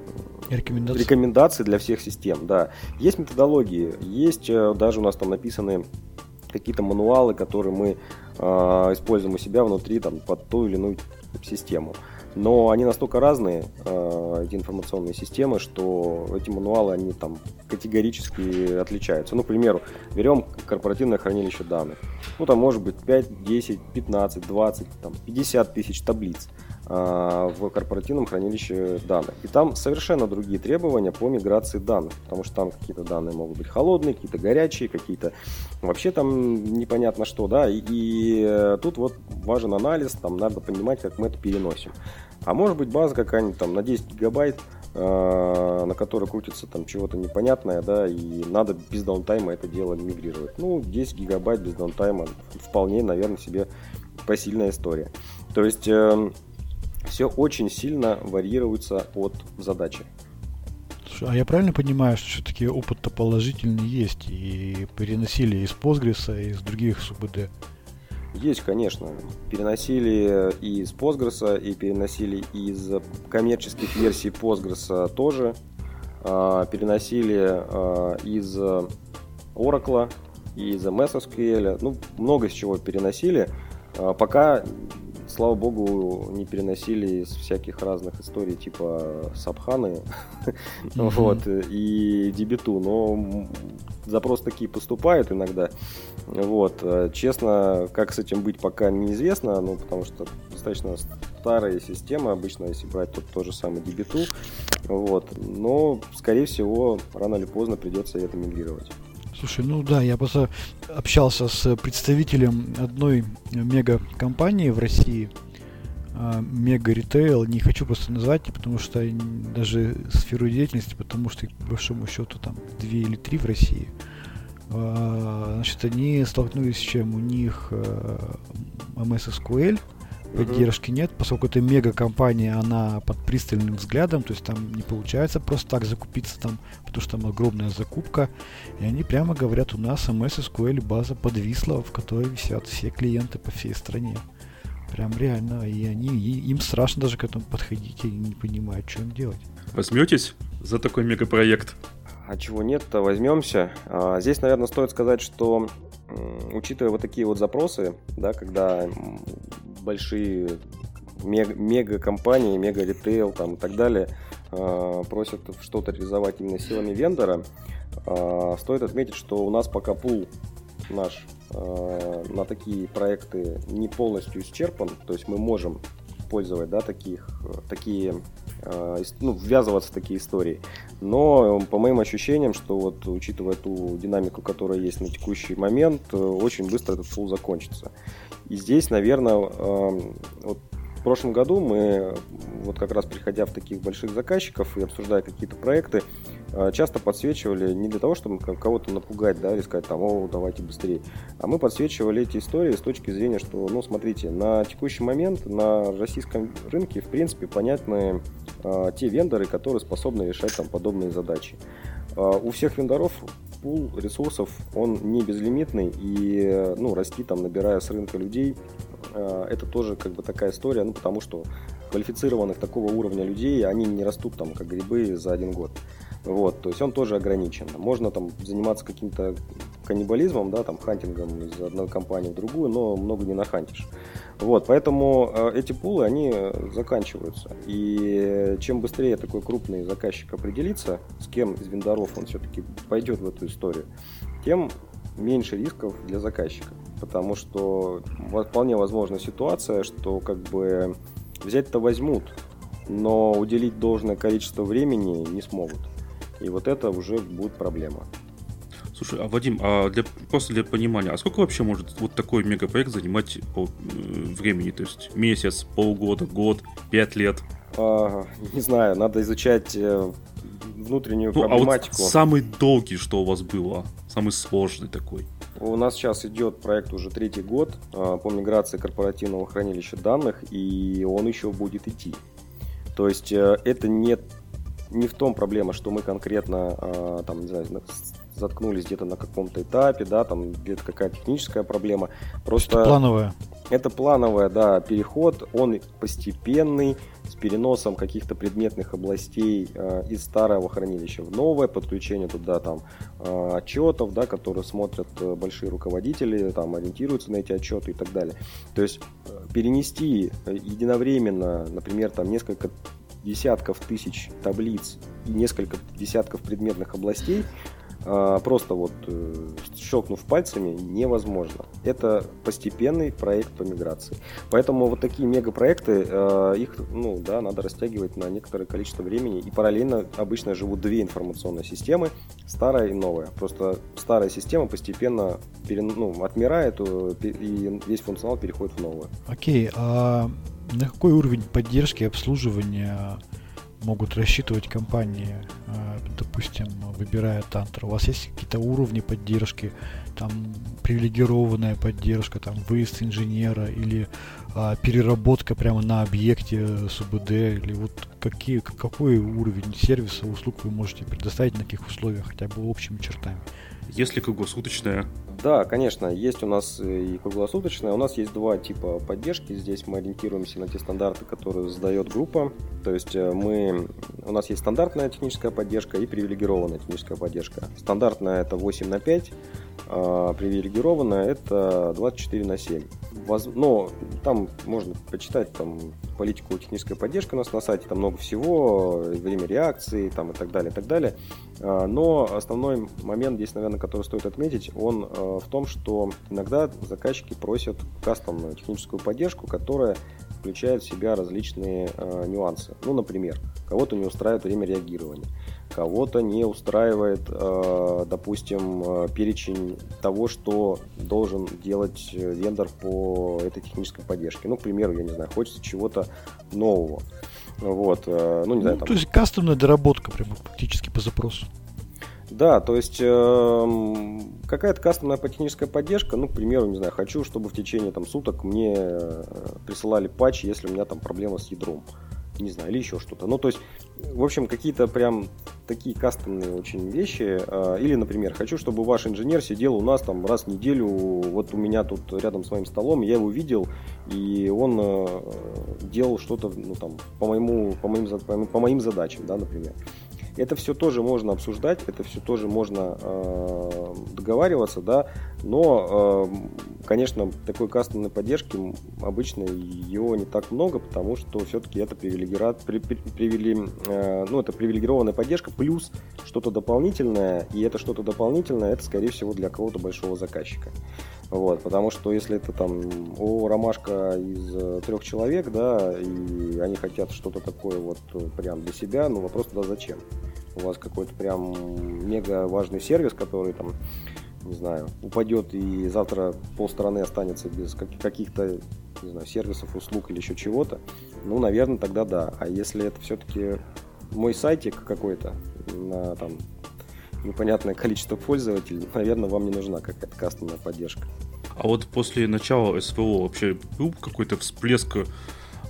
рекомендаций. рекомендаций для всех систем. Да. Есть методологии, есть э, даже у нас там написаны какие-то мануалы, которые мы э, используем у себя внутри там, под ту или иную систему. Но они настолько разные, э, эти информационные системы, что эти мануалы, они там категорически отличаются. Ну, к примеру, берем корпоративное хранилище данных. Ну, там может быть 5, 10, 15, 20, там, 50 тысяч таблиц. В корпоративном хранилище данных. И там совершенно другие требования по миграции данных, потому что там какие-то данные могут быть холодные, какие-то горячие, какие-то вообще там непонятно что, да, и, и э, тут вот важен анализ, там надо понимать, как мы это переносим. А может быть база какая-нибудь там на 10 гигабайт, э, на которой крутится там чего-то непонятное, да, и надо без даунтайма это дело мигрировать. Ну, 10 гигабайт без даунтайма вполне, наверное, себе посильная история. То есть эм, все очень сильно варьируется от задачи. А я правильно понимаю, что все-таки опыт-то положительный есть и переносили из Postgres, и из других СУБД? Есть, конечно. Переносили и из Postgres, и переносили из коммерческих версий Postgres тоже. А, переносили а, из Oracle, из MS SQL. Ну, много с чего переносили. А, пока слава богу, не переносили из всяких разных историй типа Сабханы. Вот, и Дебиту, но запрос такие поступают иногда. Вот, честно, как с этим быть пока неизвестно, ну, потому что достаточно старая система, обычно, если брать тот, тот же самый Дебиту, вот, но, скорее всего, рано или поздно придется это мигрировать. Слушай, ну да, я просто общался с представителем одной мега-компании в России, а, мега ритейл, не хочу просто назвать, потому что даже сферу деятельности, потому что по большому счету там две или три в России. А, значит, они столкнулись с чем? У них MS SQL, поддержки нет, поскольку это мега-компания, она под пристальным взглядом, то есть там не получается просто так закупиться там, потому что там огромная закупка, и они прямо говорят, у нас MS SQL база подвисла, в которой висят все клиенты по всей стране. Прям реально. И они, и, им страшно даже к этому подходить, и не понимают, что им делать. Возьметесь за такой мегапроект? А чего нет-то, возьмемся. А, здесь, наверное, стоит сказать, что учитывая вот такие вот запросы, да, когда большие мега, компании, мега ритейл там и так далее э, просят что-то реализовать именно силами вендора, э, стоит отметить, что у нас пока пул наш э, на такие проекты не полностью исчерпан, то есть мы можем использовать да, таких, такие ну, ввязываться в такие истории. Но по моим ощущениям, что вот учитывая ту динамику, которая есть на текущий момент, э, очень быстро этот фул закончится. И здесь, наверное, эм, вот в прошлом году мы, вот как раз приходя в таких больших заказчиков и обсуждая какие-то проекты, э, часто подсвечивали не для того, чтобы кого-то напугать, да, или сказать там, о, давайте быстрее, а мы подсвечивали эти истории с точки зрения, что, ну, смотрите, на текущий момент на российском рынке, в принципе, понятны э, те вендоры, которые способны решать там подобные задачи. Э, у всех вендоров пул ресурсов, он не безлимитный, и, ну, расти там, набирая с рынка людей, Э, это тоже как бы такая история, ну, потому что квалифицированных такого уровня людей, они не растут там, как грибы за один год. Вот, то есть он тоже ограничен. Можно там заниматься каким-то каннибализмом, да, там хантингом из одной компании в другую, но много не нахантишь. Вот, поэтому э, эти пулы, они заканчиваются. И чем быстрее такой крупный заказчик определится, с кем из вендоров он все-таки пойдет в эту историю, тем меньше рисков для заказчика потому что вполне возможна ситуация, что как бы взять-то возьмут, но уделить должное количество времени не смогут. И вот это уже будет проблема. Слушай, а Вадим, а для, просто для понимания, а сколько вообще может вот такой мегапроект занимать по э, времени? То есть месяц, полгода, год, пять лет? А, не знаю, надо изучать э, внутреннюю ну, проблематику. А вот самый долгий, что у вас было, самый сложный такой? У нас сейчас идет проект уже третий год а, по миграции корпоративного хранилища данных, и он еще будет идти. То есть э, это не, не в том проблема, что мы конкретно а, там, не знаю, заткнулись где-то на каком-то этапе, да, там где-то какая-то техническая проблема. Просто это плановая. Это плановая, да, переход, он постепенный, с переносом каких-то предметных областей э, из старого хранилища в новое, подключение туда там э, отчетов, да, которые смотрят э, большие руководители, там ориентируются на эти отчеты и так далее. То есть э, перенести э, единовременно, например, там несколько десятков тысяч таблиц и несколько десятков предметных областей а, просто вот э, щелкнув пальцами невозможно. Это постепенный проект по миграции. Поэтому вот такие мегапроекты, э, их ну, да, надо растягивать на некоторое количество времени. И параллельно обычно живут две информационные системы, старая и новая. Просто старая система постепенно пере, ну, отмирает, э, и весь функционал переходит в новую. Окей, а на какой уровень поддержки и обслуживания могут рассчитывать компании, а, допустим, выбирая Тантр? У вас есть какие-то уровни поддержки, там привилегированная поддержка, там выезд инженера или а, переработка прямо на объекте СУБД или вот какие, какой уровень сервиса, услуг вы можете предоставить на каких условиях, хотя бы общими чертами? Если круглосуточная да, конечно, есть у нас и круглосуточная. У нас есть два типа поддержки. Здесь мы ориентируемся на те стандарты, которые задает группа. То есть э, мы, у нас есть стандартная техническая поддержка и привилегированная техническая поддержка. Стандартная это 8 на 5, а привилегированная это 24 на 7. Воз... Но там можно почитать там, политику технической поддержки у нас на сайте, там много всего, время реакции там, и так далее, и так далее. А, но основной момент здесь, наверное, который стоит отметить, он а, в том, что иногда заказчики просят кастомную техническую поддержку, которая включает в себя различные э, нюансы. Ну, например, кого-то не устраивает время реагирования, кого-то не устраивает, э, допустим, э, перечень того, что должен делать вендор по этой технической поддержке. Ну, к примеру, я не знаю, хочется чего-то нового. Вот, э, ну, не знаю, ну, там... То есть кастомная доработка прямо фактически по запросу. Да, то есть э, какая-то кастомная техническая поддержка, ну, к примеру, не знаю, хочу, чтобы в течение там, суток мне э, присылали патч, если у меня там проблема с ядром. не знаю, или еще что-то. Ну, то есть, в общем, какие-то прям такие кастомные очень вещи. А, или, например, хочу, чтобы ваш инженер сидел у нас там раз в неделю, вот у меня тут рядом с моим столом, я его видел, и он э, делал что-то, ну, там, по, моему, по, моим, по моим задачам, да, например. Это все тоже можно обсуждать, это все тоже можно э, договариваться, да, но, э, конечно, такой кастомной поддержки обычно ее не так много, потому что все-таки это привилегира... при, при, привили... э, ну, это привилегированная поддержка плюс что-то дополнительное, и это что-то дополнительное, это, скорее всего, для кого-то большого заказчика. Вот, потому что если это там о ромашка из э, трех человек, да, и они хотят что-то такое вот прям для себя, ну вопрос тогда зачем? У вас какой-то прям мега важный сервис, который там, не знаю, упадет и завтра полстраны останется без каких-то, не знаю, сервисов, услуг или еще чего-то, ну, наверное, тогда да. А если это все-таки мой сайтик какой-то на там непонятное количество пользователей, наверное, вам не нужна какая-то кастомная поддержка. А вот после начала СВО вообще был какой-то всплеск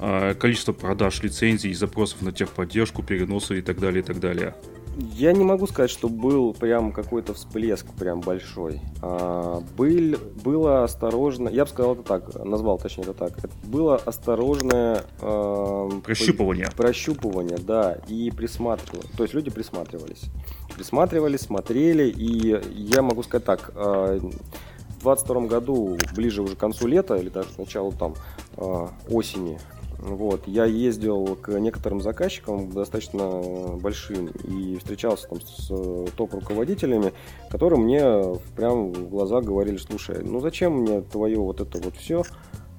э, количества продаж лицензий, запросов на техподдержку, переносы и так далее, и так далее? Я не могу сказать, что был прям какой-то всплеск прям большой. А, был, было осторожно, я бы сказал это так, назвал точнее это так. Это было осторожное э, прощупывание. Прощупывание, да, и присматривание. То есть люди присматривались. Присматривались, смотрели, и я могу сказать так, э, в 22 году, ближе уже к концу лета или даже к началу там э, осени, вот. Я ездил к некоторым заказчикам достаточно большим и встречался там с э, топ-руководителями, которые мне прям в глаза говорили, слушай, ну зачем мне твое вот это вот все,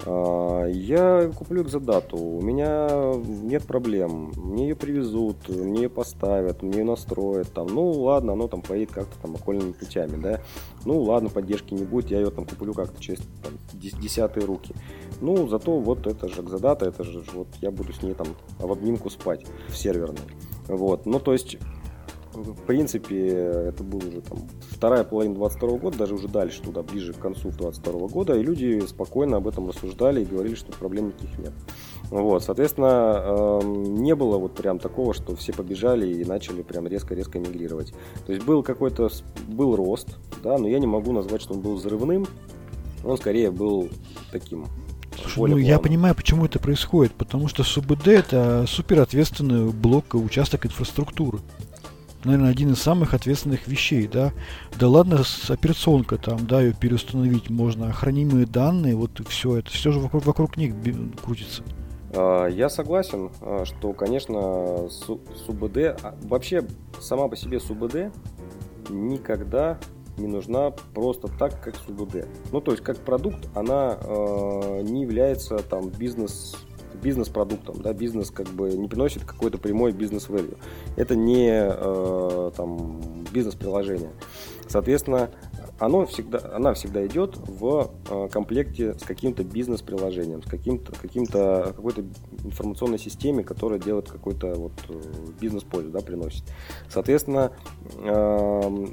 а, я куплю экзодату, у меня нет проблем, мне ее привезут, мне ее поставят, мне ее настроят, там, ну ладно, оно там поедет как-то там окольными путями, да, ну ладно, поддержки не будет, я ее там куплю как-то через там, десятые руки. Ну, зато вот это же экзодата, это же вот я буду с ней там в обнимку спать в серверной. Вот, ну то есть в принципе, это был уже там вторая половина 22 года, даже уже дальше туда, ближе к концу 22 года, и люди спокойно об этом рассуждали и говорили, что проблем никаких нет. Вот, соответственно, эм, не было вот прям такого, что все побежали и начали прям резко-резко мигрировать. То есть был какой-то, был рост, да, но я не могу назвать, что он был взрывным, он скорее был таким Слушай, ну я понимаю, почему это происходит, потому что СУБД это супер ответственный блок, участок инфраструктуры наверное, один из самых ответственных вещей, да. Да ладно, операционка там, да, ее переустановить можно, хранимые данные, вот все это, все же вокруг, вокруг них крутится. А, я согласен, а, что, конечно, СУБД, а, вообще сама по себе СУБД никогда не нужна просто так, как СУБД. Ну, то есть, как продукт, она э, не является там бизнес бизнес-продуктом, да, бизнес как бы не приносит какой-то прямой бизнес-value. Это не э, там бизнес-приложение. Соответственно, оно всегда, она всегда идет в э, комплекте с каким-то бизнес-приложением, с каким-то, каким-то, какой-то информационной системе, которая делает какой-то вот э, бизнес-пользу, да, приносит. Соответственно, э,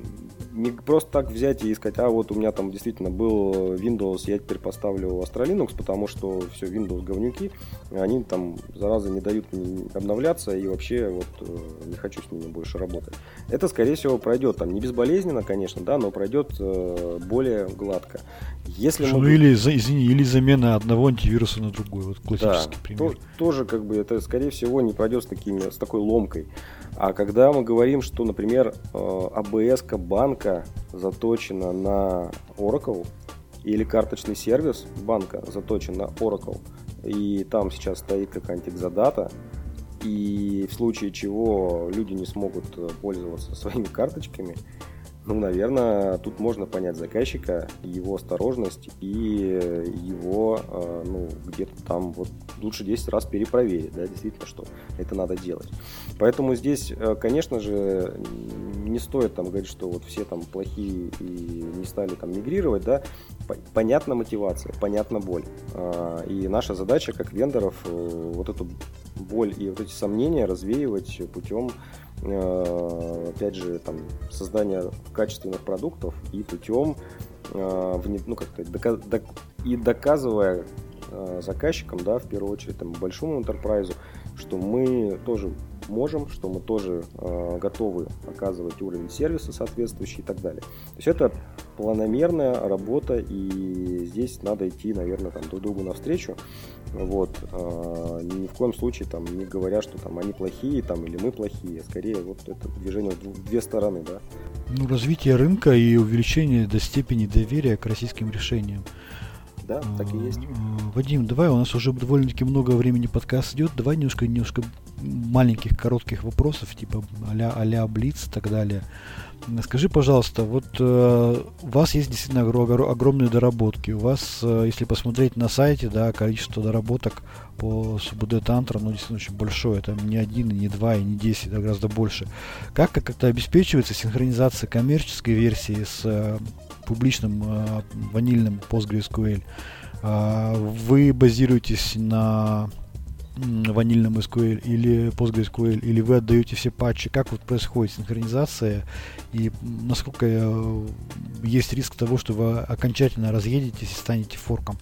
не просто так взять и искать, а вот у меня там действительно был Windows, я теперь поставлю Astra Linux, потому что все, Windows говнюки, они там, зараза, не дают обновляться, и вообще вот э, не хочу с ними больше работать. Это, скорее всего, пройдет там не безболезненно, конечно, да, но пройдет э, более гладко. Если мы... Ну или, извини, или замена одного антивируса на другой, вот классический да, пример. То, тоже как бы это, скорее всего, не пройдет с, такими, с такой ломкой. А когда мы говорим, что, например, э, банка заточена на Oracle, или карточный сервис банка заточен на Oracle, и там сейчас стоит какая-нибудь экзодата, и в случае чего люди не смогут э, пользоваться своими карточками, ну, наверное, тут можно понять заказчика, его осторожность и его, э, ну, где-то там вот лучше 10 раз перепроверить, да, действительно, что это надо делать. Поэтому здесь, э, конечно же, не стоит там говорить, что вот все там плохие и не стали там мигрировать, да, понятна мотивация, понятна боль. А, и наша задача как вендоров э, вот эту боль и вот эти сомнения развеивать путем Э, опять же, там, создания качественных продуктов и путем э, ну, как и доказывая э, заказчикам, да, в первую очередь, там, большому enterprise, что мы тоже можем, что мы тоже э, готовы оказывать уровень сервиса соответствующий и так далее. То есть это планомерная работа, и здесь надо идти, наверное, там, друг другу навстречу. Вот. Э, ни в коем случае там, не говоря, что там, они плохие там, или мы плохие. Скорее, вот это движение в две стороны. Да? Ну, развитие рынка и увеличение до степени доверия к российским решениям да, так и есть. Вадим, давай, у нас уже довольно-таки много времени подкаст идет, давай немножко, немножко маленьких, коротких вопросов, типа а-ля, а Блиц и так далее. Скажи, пожалуйста, вот э, у вас есть действительно огромные доработки. У вас, э, если посмотреть на сайте, да, количество доработок по СУБД Тантра, ну, действительно очень большое. Это не один, и не два, и не десять, это гораздо больше. Как как-то обеспечивается синхронизация коммерческой версии с э, публичным э, ванильным PostgreSQL. Э, вы базируетесь на ванильном SQL или PostgreSQL, или вы отдаете все патчи, как вот происходит синхронизация и насколько э, есть риск того, что вы окончательно разъедетесь и станете форком?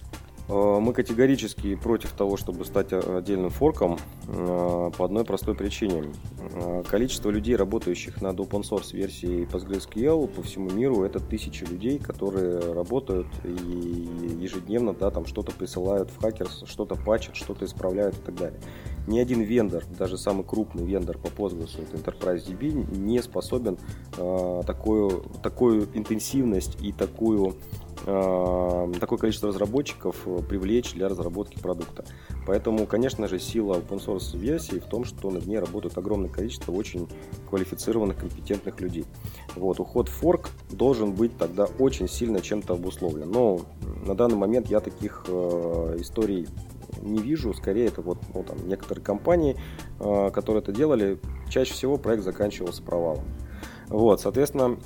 Э, мы категорически против того, чтобы стать отдельным форком э, по одной простой причине. Э, количество людей, работающих над open source версией PostgreSQL по всему миру, это тысячи людей, которые работают и ежедневно да, там что-то присылают в хакерс, что-то патчат, что-то исправляют и так далее. Ни один вендор, даже самый крупный вендор по Postgres, это Enterprise DB, не способен такую, такую интенсивность и такую Э, такое количество разработчиков э, привлечь для разработки продукта. Поэтому, конечно же, сила open source версии в том, что над ней работает огромное количество очень квалифицированных, компетентных людей. Вот, уход в форк должен быть тогда очень сильно чем-то обусловлен. Но на данный момент я таких э, историй не вижу. Скорее, это вот ну, там, некоторые компании, э, которые это делали, чаще всего проект заканчивался провалом. Вот, соответственно,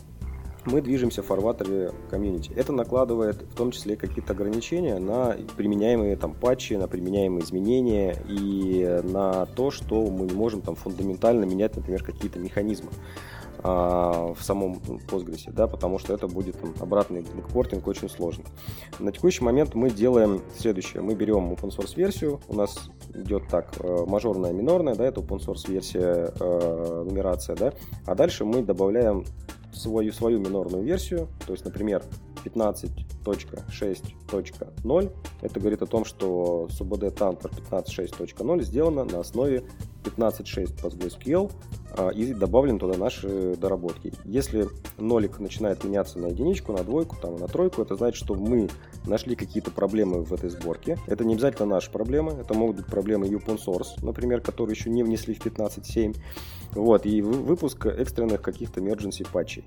мы движемся в фарватере комьюнити. Это накладывает в том числе какие-то ограничения на применяемые там патчи, на применяемые изменения и на то, что мы не можем там фундаментально менять, например, какие-то механизмы а, в самом Postgres, да, потому что это будет там, обратный бэкпортинг очень сложно. На текущий момент мы делаем следующее. Мы берем open source версию, у нас идет так, э, мажорная, минорная, да, это open source версия, э, нумерация, да, а дальше мы добавляем свою, свою минорную версию, то есть, например, 15.6.0, это говорит о том, что СУБД Tantor 15.6.0 сделано на основе 15.6 PostgreSQL а, и добавлены туда наши доработки. Если нолик начинает меняться на единичку, на двойку, там, на тройку, это значит, что мы нашли какие-то проблемы в этой сборке. Это не обязательно наши проблемы, это могут быть проблемы open source, например, которые еще не внесли в 15.7. Вот, и выпуск экстренных каких-то emergency патчей.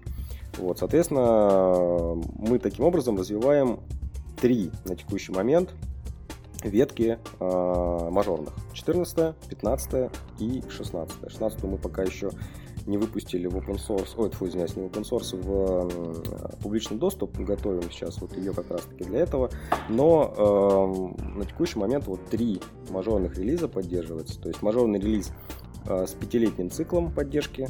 Вот, соответственно, мы таким образом развиваем три на текущий момент ветки э, мажорных. 14, 15 и 16. 16 мы пока еще не выпустили в open source, ой, фу, извиняюсь, не в open source, в э, публичный доступ, готовим сейчас вот ее как раз таки для этого, но э, на текущий момент вот три мажорных релиза поддерживается, то есть мажорный релиз э, с пятилетним циклом поддержки,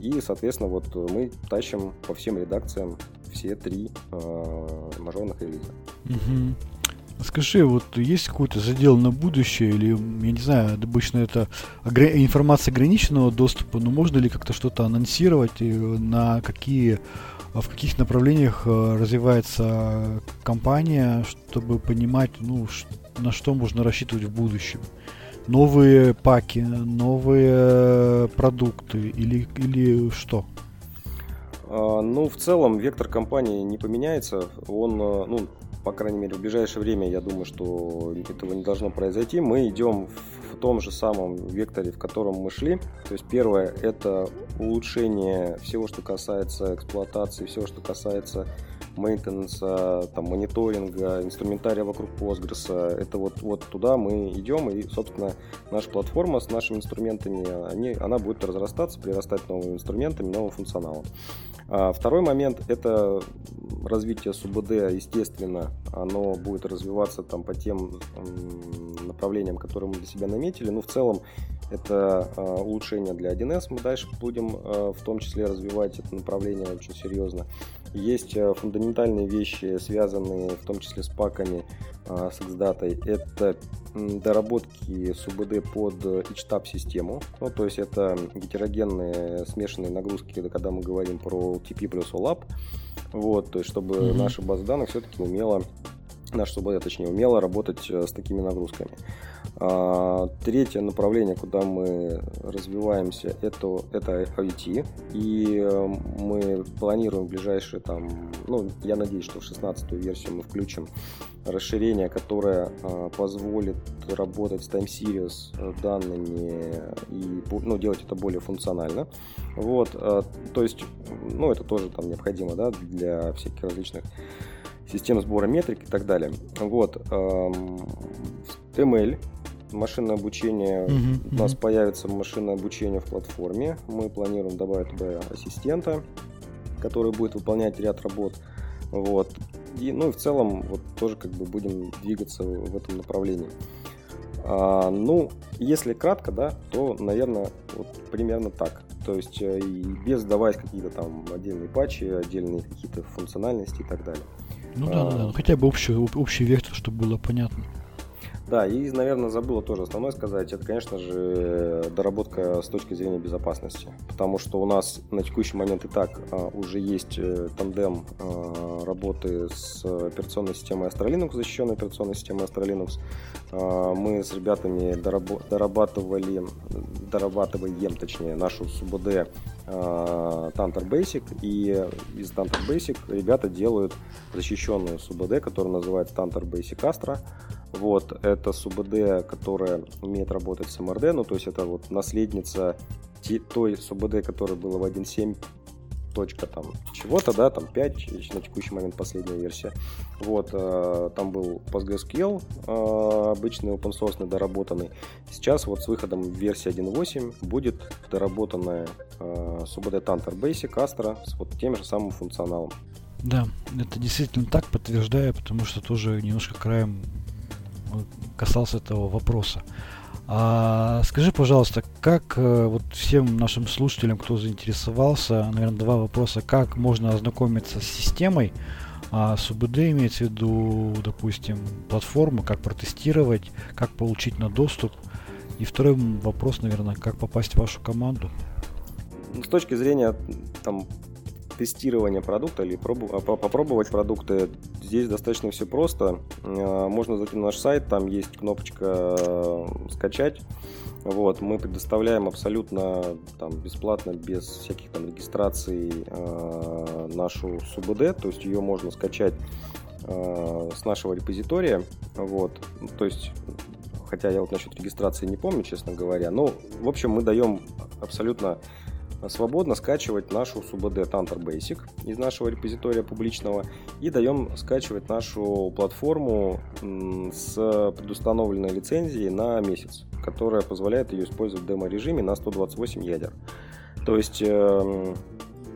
и, соответственно, вот мы тащим по всем редакциям все три э, мажорных релиза. Угу. Скажи, вот есть какой-то задел на будущее, или, я не знаю, обычно это информация ограниченного доступа, но можно ли как-то что-то анонсировать, и на какие, в каких направлениях э, развивается компания, чтобы понимать, ну, на что можно рассчитывать в будущем? Новые паки, новые продукты или, или что? А, ну, в целом, вектор компании не поменяется. Он, э, ну, по крайней мере, в ближайшее время, я думаю, что этого не должно произойти. Мы идем в том же самом векторе, в котором мы шли. То есть первое – это улучшение всего, что касается эксплуатации, всего, что касается мейнтенанса, там, мониторинга, инструментария вокруг Postgres. Это вот, вот туда мы идем, и, собственно, наша платформа с нашими инструментами, они, она будет разрастаться, прирастать новыми инструментами, новым функционалом. А второй момент – это развитие СУБД, естественно, оно будет развиваться там по тем направлениям, которые мы для себя наметили. Но в целом Это улучшение для 1С. Мы дальше будем в том числе развивать это направление очень серьезно. Есть фундаментальные вещи, связанные в том числе с паками, с Xdata. Это доработки СУБД под HTAP систему. Ну, то есть это гетерогенные смешанные нагрузки, когда мы говорим про TP плюс OLAP. Вот, то есть чтобы mm-hmm. наша база данных все-таки умела наша СУБД, точнее, умела работать э, с такими нагрузками. А, третье направление, куда мы развиваемся, это, это IoT. И э, мы планируем ближайшие, там, ну, я надеюсь, что в 16 версию мы включим расширение, которое а, позволит работать с Time Series данными и ну, делать это более функционально. Вот, а, то есть, ну, это тоже там необходимо, да, для всяких различных систем сбора метрик и так далее. Вот, ML, машинное обучение, uh-huh, у нас uh-huh. появится машинное обучение в платформе. Мы планируем добавить туда ассистента, который будет выполнять ряд работ. Вот. И, ну и в целом вот тоже как бы будем двигаться в этом направлении. А, ну, если кратко, да, то, наверное, вот примерно так. То есть э, и без давать какие-то там отдельные патчи, отдельные какие-то функциональности и так далее. Ну да, а, да, да, хотя бы общий, общий вектор, чтобы было понятно. Да, и, наверное, забыла тоже основное сказать, это, конечно же, доработка с точки зрения безопасности, потому что у нас на текущий момент и так а, уже есть э, тандем а, работы с операционной системой Astra Linux, защищенной операционной системой Astra Linux. А, мы с ребятами дорабатывали, дорабатываем, точнее, нашу СУБД Tantor Basic, и из Tantor Basic ребята делают защищенную СУБД, которая называется Tantor Basic Astra. Вот, это СУБД, которая умеет работать с МРД, ну, то есть это вот наследница той СУБД, которая была в 1.7 точка там чего-то, да, там 5, на текущий момент последняя версия. Вот, э, там был PostgreSQL, э, обычный open source, доработанный. Сейчас вот с выходом версии 1.8 будет доработанная э, SUBD Tanter Basic Astra с вот тем же самым функционалом. Да, это действительно так, подтверждаю, потому что тоже немножко краем касался этого вопроса. А, скажи, пожалуйста, как э, вот всем нашим слушателям, кто заинтересовался, наверное, два вопроса. Как можно ознакомиться с системой, а с УБД имеется в виду, допустим, платформу, как протестировать, как получить на доступ. И второй вопрос, наверное, как попасть в вашу команду. С точки зрения там, тестирования продукта или пробу- а, попробовать продукты. Здесь достаточно все просто. А, можно зайти на наш сайт, там есть кнопочка э, «Скачать». Вот, мы предоставляем абсолютно там, бесплатно, без всяких там регистраций э, нашу СУБД, то есть ее можно скачать э, с нашего репозитория. Вот, то есть, хотя я вот насчет регистрации не помню, честно говоря. Но, в общем, мы даем абсолютно свободно скачивать нашу SUBD Tantor Basic из нашего репозитория публичного и даем скачивать нашу платформу с предустановленной лицензией на месяц, которая позволяет ее использовать в демо-режиме на 128 ядер. То есть эм,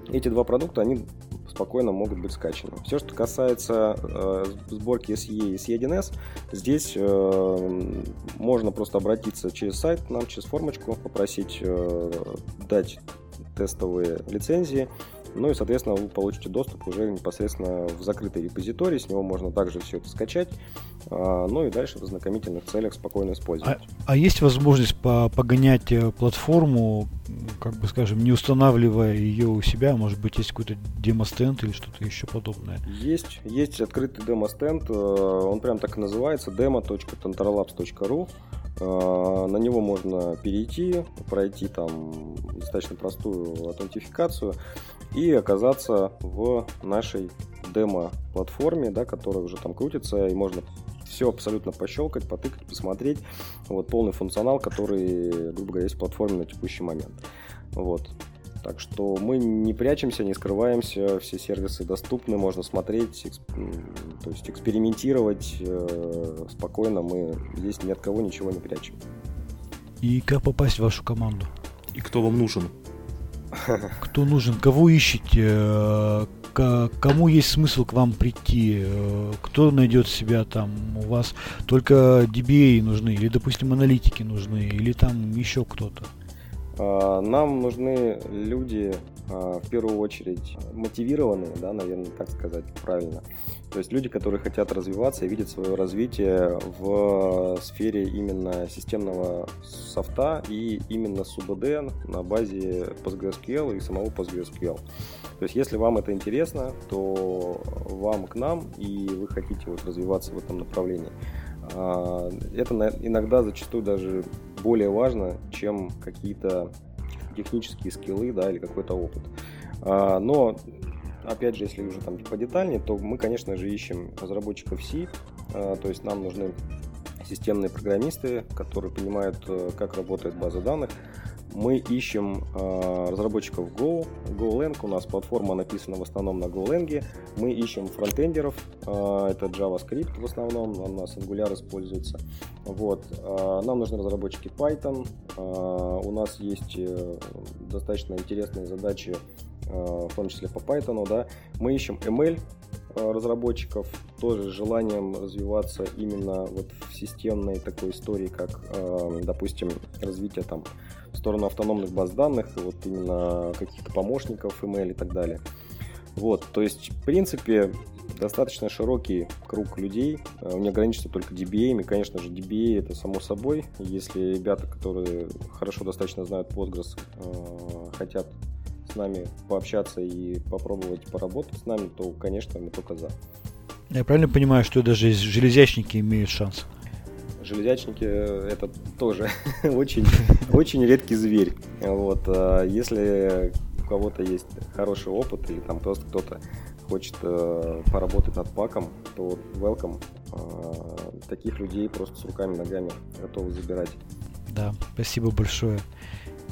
эти два продукта, они спокойно могут быть скачаны. Все, что касается э, сборки SE и SE1S, здесь э, можно просто обратиться через сайт нам, через формочку, попросить э, дать тестовые лицензии. Ну и, соответственно, вы получите доступ уже непосредственно в закрытый репозиторий, с него можно также все это скачать, а, ну и дальше в ознакомительных целях спокойно использовать. А, а есть возможность по погонять э, платформу, как бы скажем, не устанавливая ее у себя, может быть, есть какой-то демостенд или что-то еще подобное? Есть, есть открытый демостенд, э, он прям так и называется, demo.tentralabs.ru а, на него можно перейти, пройти там достаточно простую аутентификацию и оказаться в нашей демо-платформе, да, которая уже там крутится, и можно все абсолютно пощелкать, потыкать, посмотреть. Вот полный функционал, который, грубо говоря, есть в платформе на текущий момент. Вот. Так что мы не прячемся, не скрываемся, все сервисы доступны, можно смотреть, эксп... то есть экспериментировать э, спокойно, мы здесь ни от кого ничего не прячем. И как попасть в вашу команду? И кто вам нужен? Кто нужен, кого ищете, кому есть смысл к вам прийти? Э, кто найдет себя там? У вас только DBA нужны, или, допустим, аналитики нужны, или там еще кто-то? А, нам нужны люди, а, в первую очередь, мотивированные, да, наверное, так сказать правильно. То есть люди, которые хотят развиваться и видят свое развитие в сфере именно системного софта и именно СУБД на базе PostgreSQL и самого PostgreSQL. То есть если вам это интересно, то вам к нам и вы хотите вот развиваться в этом направлении. А, это иногда зачастую даже более важно, чем какие-то технические скиллы да, или какой-то опыт. А, но опять же, если уже там подетальнее, то мы, конечно же, ищем разработчиков C, а, то есть нам нужны системные программисты, которые понимают, э, как работает база данных. Мы ищем э, разработчиков Go, GoLang, у нас платформа написана в основном на GoLang. Мы ищем фронтендеров, э, это JavaScript в основном, у нас Angular используется. Вот. Э, нам нужны разработчики Python, у нас есть достаточно интересные задачи в том числе по Python, да, мы ищем ML разработчиков, тоже с желанием развиваться именно вот в системной такой истории, как, допустим, развитие там в сторону автономных баз данных, вот именно каких-то помощников ML и так далее. Вот, то есть, в принципе, достаточно широкий круг людей, не ограничится только DBA, и, конечно же, DBA это само собой, если ребята, которые хорошо достаточно знают Postgres, хотят с нами пообщаться и попробовать поработать с нами, то, конечно, мы только за. Я правильно понимаю, что даже железячники имеют шанс? Железячники э, это тоже очень, очень редкий зверь. Вот, а если у кого-то есть хороший опыт или там просто кто-то хочет э, поработать над паком, то welcome. Э, таких людей просто с руками, ногами готовы забирать. Да, спасибо большое.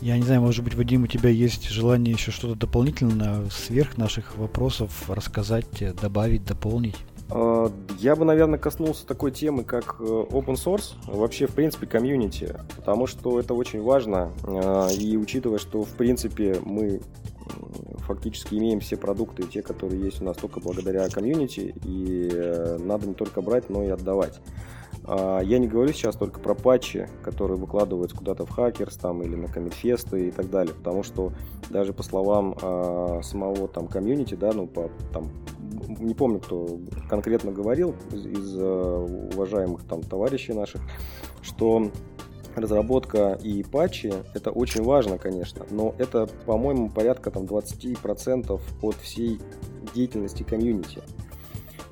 Я не знаю, может быть, Вадим, у тебя есть желание еще что-то дополнительно сверх наших вопросов рассказать, добавить, дополнить? А, я бы, наверное, коснулся такой темы, как э, open source, вообще, в принципе, комьюнити, потому что это очень важно, а, и учитывая, что, в принципе, мы фактически имеем все продукты, те, которые есть у нас только благодаря комьюнити, и э, надо не только брать, но и отдавать. А, я не говорю сейчас только про патчи, которые выкладываются куда-то в хакерс там, или на комитфесты и так далее, потому что даже по словам э, самого там комьюнити, да, ну, по, там, не помню, кто конкретно говорил из, из э, уважаемых там товарищей наших, что разработка и патчи это очень важно, конечно, но это, по-моему, порядка там 20% от всей деятельности комьюнити.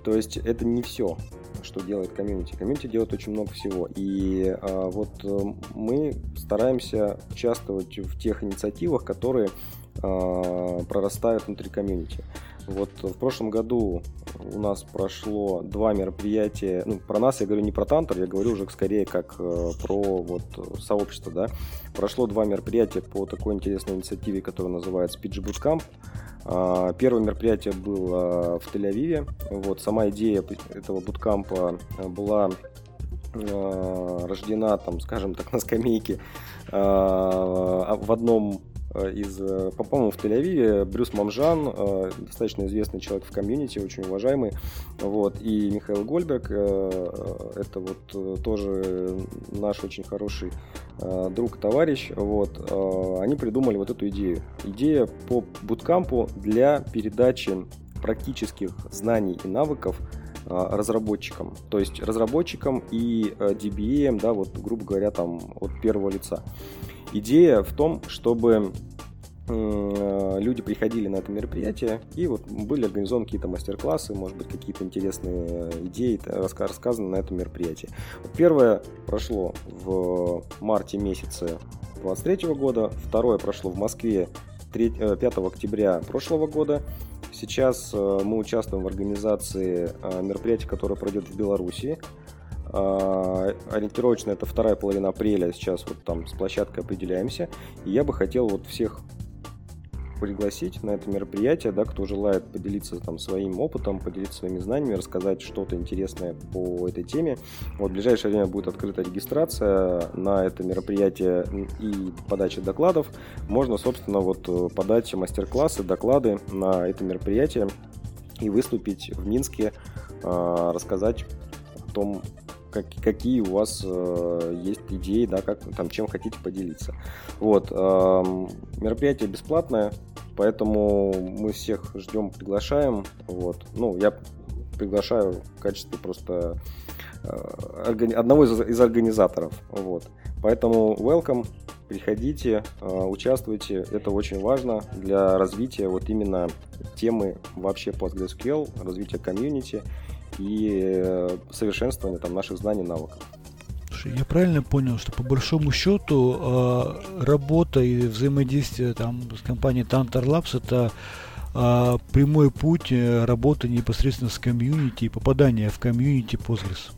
То есть это не все что делает комьюнити. Комьюнити делает очень много всего. И а, вот э, мы стараемся участвовать в тех инициативах, которые а, прорастают внутри комьюнити. Вот в прошлом году у нас прошло два мероприятия. Ну, про нас я говорю не про Тантор, я говорю уже скорее как э, про вот сообщество, да. Прошло два мероприятия по такой интересной инициативе, которая называется PG Bootcamp. А, первое мероприятие было в Тель-Авиве. Вот, сама идея этого буткампа была а, рождена, там, скажем так, на скамейке в одном Э, из, э, по-моему, в Тель-Авиве Брюс Мамжан, э, достаточно известный человек в комьюнити, очень уважаемый, вот, и Михаил Гольберг, это вот тоже наш очень хороший друг, товарищ, вот, они придумали вот эту идею. Идея по буткампу для передачи практических знаний и навыков разработчикам, то есть разработчикам и DBA, да, вот, грубо говоря, там от первого лица. Идея в том, чтобы люди приходили на это мероприятие, и вот были организованы какие-то мастер-классы, может быть, какие-то интересные идеи рассказаны на этом мероприятии. Первое прошло в марте месяце 2023 года, второе прошло в Москве 3, 5 э, октября прошлого года. Сейчас э, мы участвуем в организации э, мероприятия, которое пройдет в Беларуси. А, ориентировочно это вторая половина апреля, сейчас вот там с площадкой определяемся. И я бы хотел вот всех пригласить на это мероприятие, да, кто желает поделиться там своим опытом, поделиться своими знаниями, рассказать что-то интересное по этой теме. Вот в ближайшее время будет открыта регистрация на это мероприятие и подача докладов. Можно, собственно, вот подать мастер-классы, доклады на это мероприятие. и выступить в Минске, рассказать о том, как, какие у вас э, есть идеи, да, как там чем хотите поделиться. Вот э, мероприятие бесплатное, поэтому мы всех ждем, приглашаем. Вот, ну я приглашаю в качестве просто э, одного из, из организаторов. Вот, поэтому welcome, приходите, э, участвуйте, это очень важно для развития вот именно темы вообще PostgreSQL, развития комьюнити и э, совершенствования там, наших знаний, навыков. Я правильно понял, что по большому счету э, работа и взаимодействие там, с компанией Tantar Labs это э, прямой путь работы непосредственно с комьюнити и попадания в комьюнити Postgres.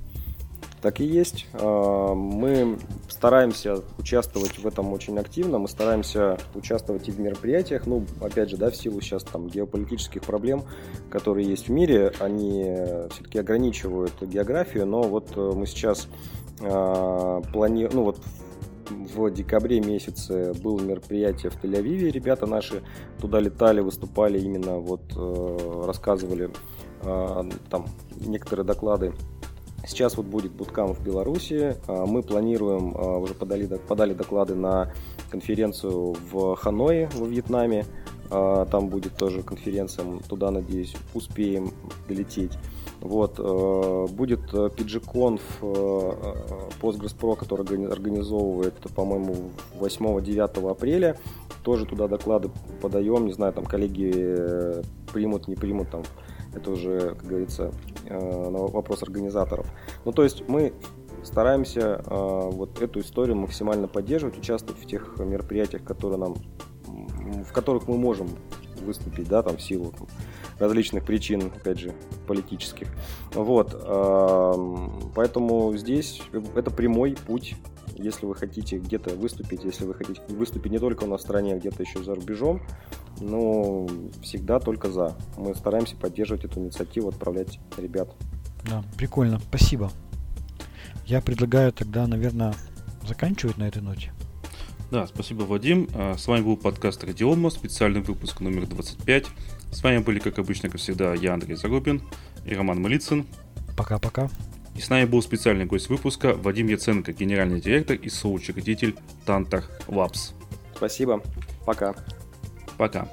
Так и есть. А, мы стараемся участвовать в этом очень активно, мы стараемся участвовать и в мероприятиях, ну, опять же, да, в силу сейчас там геополитических проблем, которые есть в мире, они все-таки ограничивают географию, но вот э, мы сейчас а, планируем, ну вот в декабре месяце было мероприятие в Тель-Авиве, ребята наши туда летали, выступали, именно вот э, рассказывали а, там некоторые доклады Сейчас вот будет буткам в Беларуси. А, мы планируем, а, уже подали, подали доклады на конференцию в Ханое, во Вьетнаме. А, там будет тоже конференция, туда, надеюсь, успеем долететь. Вот, будет PGConf Postgres Pro, который организовывает, по-моему, 8-9 апреля. Тоже туда доклады подаем, не знаю, там коллеги э, примут, не примут, там это уже, как говорится, э, вопрос организаторов. Ну, то есть мы стараемся э, вот эту историю максимально поддерживать, участвовать в тех мероприятиях, которые нам, в которых мы можем выступить, да, там, в силу там, различных причин, опять же, политических. Вот, эм, поэтому здесь это прямой путь если вы хотите где-то выступить, если вы хотите выступить не только у нас в стране, а где-то еще за рубежом, ну, всегда только за. Мы стараемся поддерживать эту инициативу, отправлять ребят. Да, прикольно, спасибо. Я предлагаю тогда, наверное, заканчивать на этой ноте. Да, спасибо, Вадим. А, с вами был подкаст Радиома, специальный выпуск номер 25. С вами были, как обычно, как всегда, я, Андрей Зарубин и Роман Малицын. Пока-пока. И с нами был специальный гость выпуска Вадим Яценко, генеральный директор и соучредитель Тантах Labs. Спасибо. Пока. Пока.